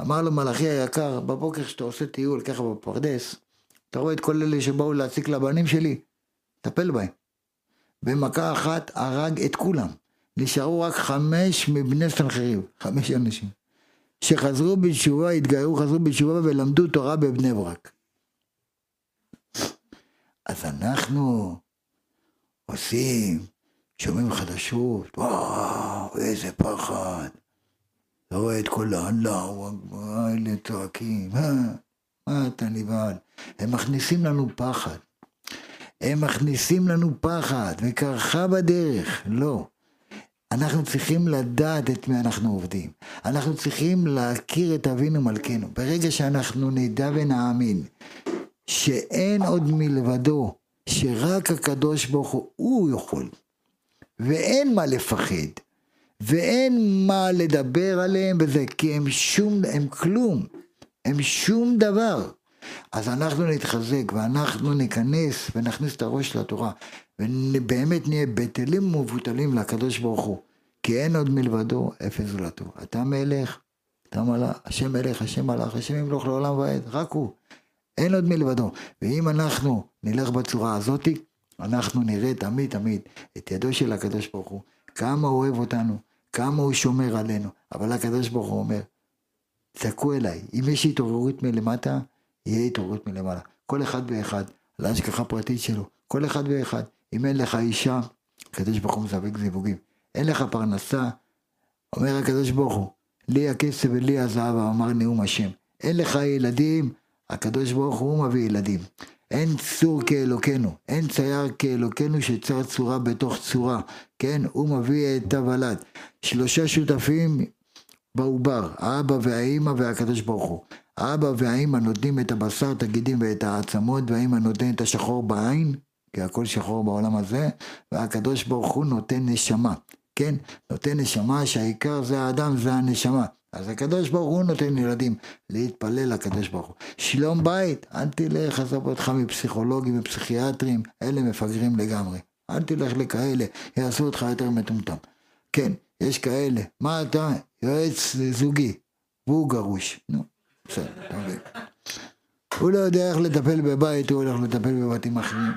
אמר לו מלאכי היקר, בבוקר כשאתה עושה טיול ככה בפרדס, אתה רואה את כל אלה שבאו להציק לבנים שלי, טפל בהם. במכה אחת הרג את כולם. נשארו רק חמש מבני סנחריב, חמש אנשים. שחזרו בתשובה, התגיירו, חזרו בתשובה ולמדו תורה בבני ברק. אז אנחנו עושים, שומעים חדשות, וואו, איזה פחד. אתה רואה את כל האללה, האלה צועקים, מה, מה אתה נבהל? הם מכניסים לנו פחד. הם מכניסים לנו פחד, וקרחה בדרך. לא. אנחנו צריכים לדעת את מי אנחנו עובדים. אנחנו צריכים להכיר את אבינו מלכנו. ברגע שאנחנו נדע ונאמין שאין עוד מלבדו, שרק הקדוש ברוך הוא, הוא יכול, ואין מה לפחד, ואין מה לדבר עליהם בזה, כי הם שום, הם כלום, הם שום דבר. אז אנחנו נתחזק ואנחנו ניכנס ונכניס את הראש לתורה ובאמת נהיה בטלים ומבוטלים לקדוש ברוך הוא כי אין עוד מלבדו אפס זולתו. אתה מלך, אתה מלך, השם מלך, השם מלך, השם ימלוך לעולם ועד, רק הוא. אין עוד מלבדו. ואם אנחנו נלך בצורה הזאתי, אנחנו נראה תמיד תמיד את ידו של הקדוש ברוך הוא, כמה הוא אוהב אותנו, כמה הוא שומר עלינו. אבל הקדוש ברוך הוא אומר, צעקו אליי, אם יש התעוררות מלמטה, יהיה התעוררות מלמעלה. כל אחד ואחד, להשגחה פרטית שלו, כל אחד ואחד. אם אין לך אישה, הקדוש ברוך הוא מזווק זיווגים. אין לך פרנסה, אומר הקדוש ברוך הוא, לי הכסף ולי הזהב, אמר נאום השם. אין לך ילדים, הקדוש ברוך הוא מביא ילדים. אין צור כאלוקנו, אין צייר כאלוקנו שצר צורה בתוך צורה, כן? הוא מביא את הוולד. שלושה שותפים בעובר, האבא והאימא והקדוש ברוך הוא. האבא והאימא נותנים את הבשר, את הגידים ואת העצמות, והאימא נותנת את השחור בעין, כי הכל שחור בעולם הזה, והקדוש ברוך הוא נותן נשמה, כן? נותן נשמה שהעיקר זה האדם, זה הנשמה. אז הקדוש ברוך הוא נותן ילדים להתפלל לקדוש ברוך הוא. שלום בית, אל תלך, עזוב אותך מפסיכולוגים ופסיכיאטרים, אלה מפגרים לגמרי. אל תלך לכאלה, יעשו אותך יותר מטומטם. כן, יש כאלה. מה אתה? יועץ זוגי, והוא גרוש. נו, בסדר, אתה מבין. הוא לא יודע איך לטפל בבית, הוא הולך לטפל בבתים אחרים.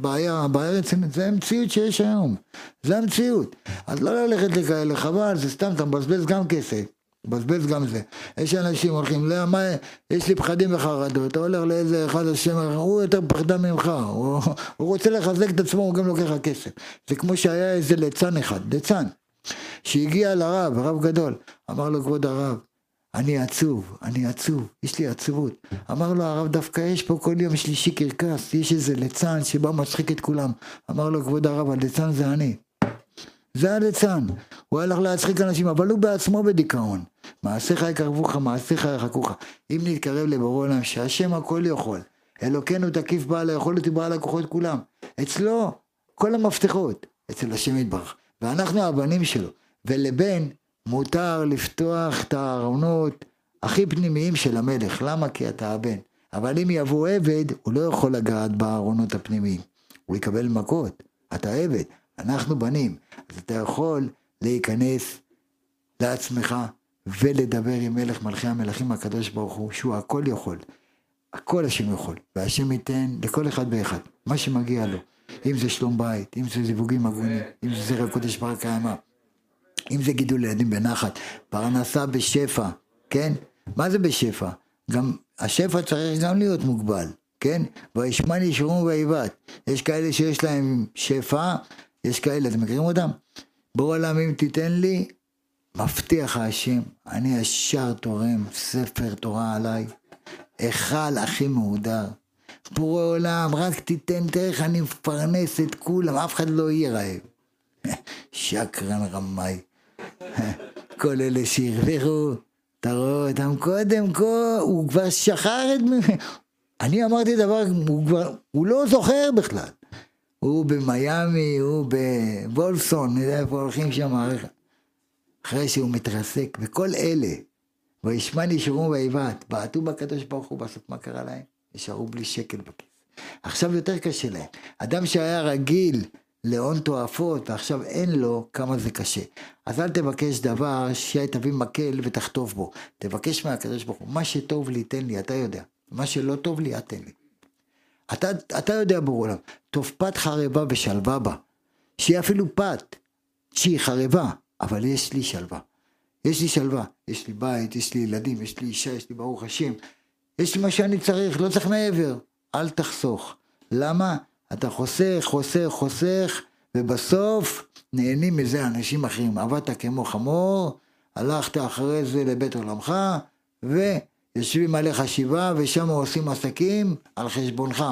בעיה, בעיה רצינית, זה המציאות שיש היום, זה המציאות. אז לא ללכת לכאלה, חבל, זה סתם, אתה מבזבז גם כסף, מבזבז גם זה. יש אנשים הולכים, לא, מה, יש לי פחדים וחרדות, אתה הולך לאיזה אחד השם, הוא יותר פחדן ממך, הוא, הוא רוצה לחזק את עצמו, הוא גם לוקח לך כסף. זה כמו שהיה איזה ליצן אחד, ליצן, שהגיע לרב, רב גדול, אמר לו כבוד הרב, אני עצוב, אני עצוב, יש לי עצבות. אמר לו הרב דווקא יש פה כל יום שלישי קרקס, יש איזה ליצן שבא מצחיק את כולם. אמר לו כבוד הרב, הליצן זה אני. זה הליצן. הוא הלך להצחיק אנשים, אבל הוא בעצמו בדיכאון. מעשיך יקרבוך, מעשיך ירחקוך. אם נתקרב לבורא עולם, שהשם הכל יכול. אלוקינו תקיף בעל היכולת ובעל הכוחות כולם. אצלו כל המפתחות, אצל השם יתברך. ואנחנו הבנים שלו. ולבן מותר לפתוח את הארונות הכי פנימיים של המלך. למה? כי אתה הבן. אבל אם יבוא עבד, הוא לא יכול לגעת בארונות הפנימיים. הוא יקבל מכות. אתה עבד, אנחנו בנים. אז אתה יכול להיכנס לעצמך ולדבר עם מלך מלכי המלכים הקדוש ברוך הוא, שהוא הכל יכול. הכל השם יכול. והשם ייתן לכל אחד ואחד מה שמגיע לו. אם זה שלום בית, אם זה זיווגים הגונים, אם זה זרע קודש בר קיימא. אם זה גידול ילדים בנחת, פרנסה בשפע, כן? מה זה בשפע? גם השפע צריך גם להיות מוגבל, כן? וישמן ישרום ויבט. יש כאלה שיש להם שפע, יש כאלה, אתם מכירים אותם? בורא עולם אם תיתן לי, מבטיח השם, אני ישר תורם ספר תורה עליי, היכל הכי מהודר. בורא עולם, רק תיתן, איך אני מפרנס את כולם, אף אחד לא יהיה רעב. שקרן רמאי. כל אלה שהרוויחו, אתה רואה אותם קודם כל, הוא כבר שכר את... אני אמרתי דבר, הוא כבר, הוא לא זוכר בכלל. הוא במיאמי, הוא בוולפסון, נראה איפה הולכים שם, אחרי שהוא מתרסק, וכל אלה, וישמע נשארו ויבעט, בעטו בקדוש ברוך הוא, בסוף מה קרה להם? נשארו בלי שקל בכיס. עכשיו יותר קשה להם. אדם שהיה רגיל להון תועפות, ועכשיו אין לו, כמה זה קשה. אז אל תבקש דבר שתביא מקל ותחטוף בו. תבקש מהקדוש ברוך הוא, מה שטוב לי תן לי, אתה יודע. מה שלא טוב לי, אל תן לי. אתה, אתה יודע ברור עולם, טוב פת חרבה ושלווה בה. שהיא אפילו פת, שהיא חרבה, אבל יש לי שלווה. יש לי שלווה, יש לי בית, יש לי ילדים, יש לי אישה, יש לי ברוך השם. יש לי מה שאני צריך, לא צריך מעבר. אל תחסוך. למה? אתה חוסך, חוסך, חוסך, ובסוף נהנים מזה אנשים אחרים. עבדת כמו חמור, הלכת אחרי זה לבית עולמך, ויושבים עליך שבעה, ושם עושים עסקים על חשבונך.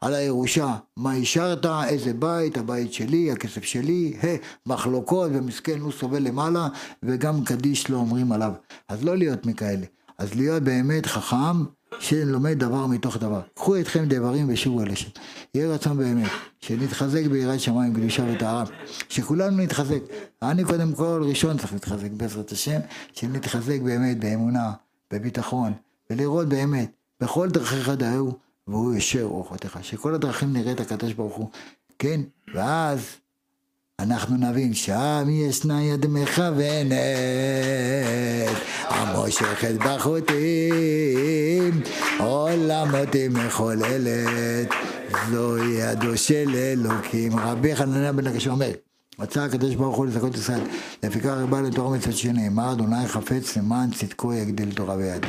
על הירושה, מה השארת, איזה בית, הבית שלי, הכסף שלי, hey, מחלוקות ומסכן הוא סובל למעלה וגם קדיש לא אומרים עליו. אז לא להיות מכאלה, אז להיות באמת חכם שלומד דבר מתוך דבר. קחו אתכם דברים ושובו אל השם. יהיה רצון באמת, שנתחזק ביראת שמיים, קדושה וטהרה, שכולנו נתחזק. אני קודם כל ראשון צריך להתחזק בעזרת השם, שנתחזק באמת באמונה, בביטחון, ולראות באמת, בכל דרכיך דאהו, והוא ישר אורחותיך. שכל הדרכים נראה את הקדוש ברוך הוא, כן? ואז אנחנו נבין שם ישנה יד מכוונת, המושכת בחוטים, עולמותי מחוללת, זו ידו של אלוקים. רבי חנניה בן הקשה אומר, רצה הקדוש ברוך הוא לזכות ישראל, לפיכך הרבה לתורה מצוות שנאמר, אדוני חפץ למען צדקו יגדיל תורה ויד.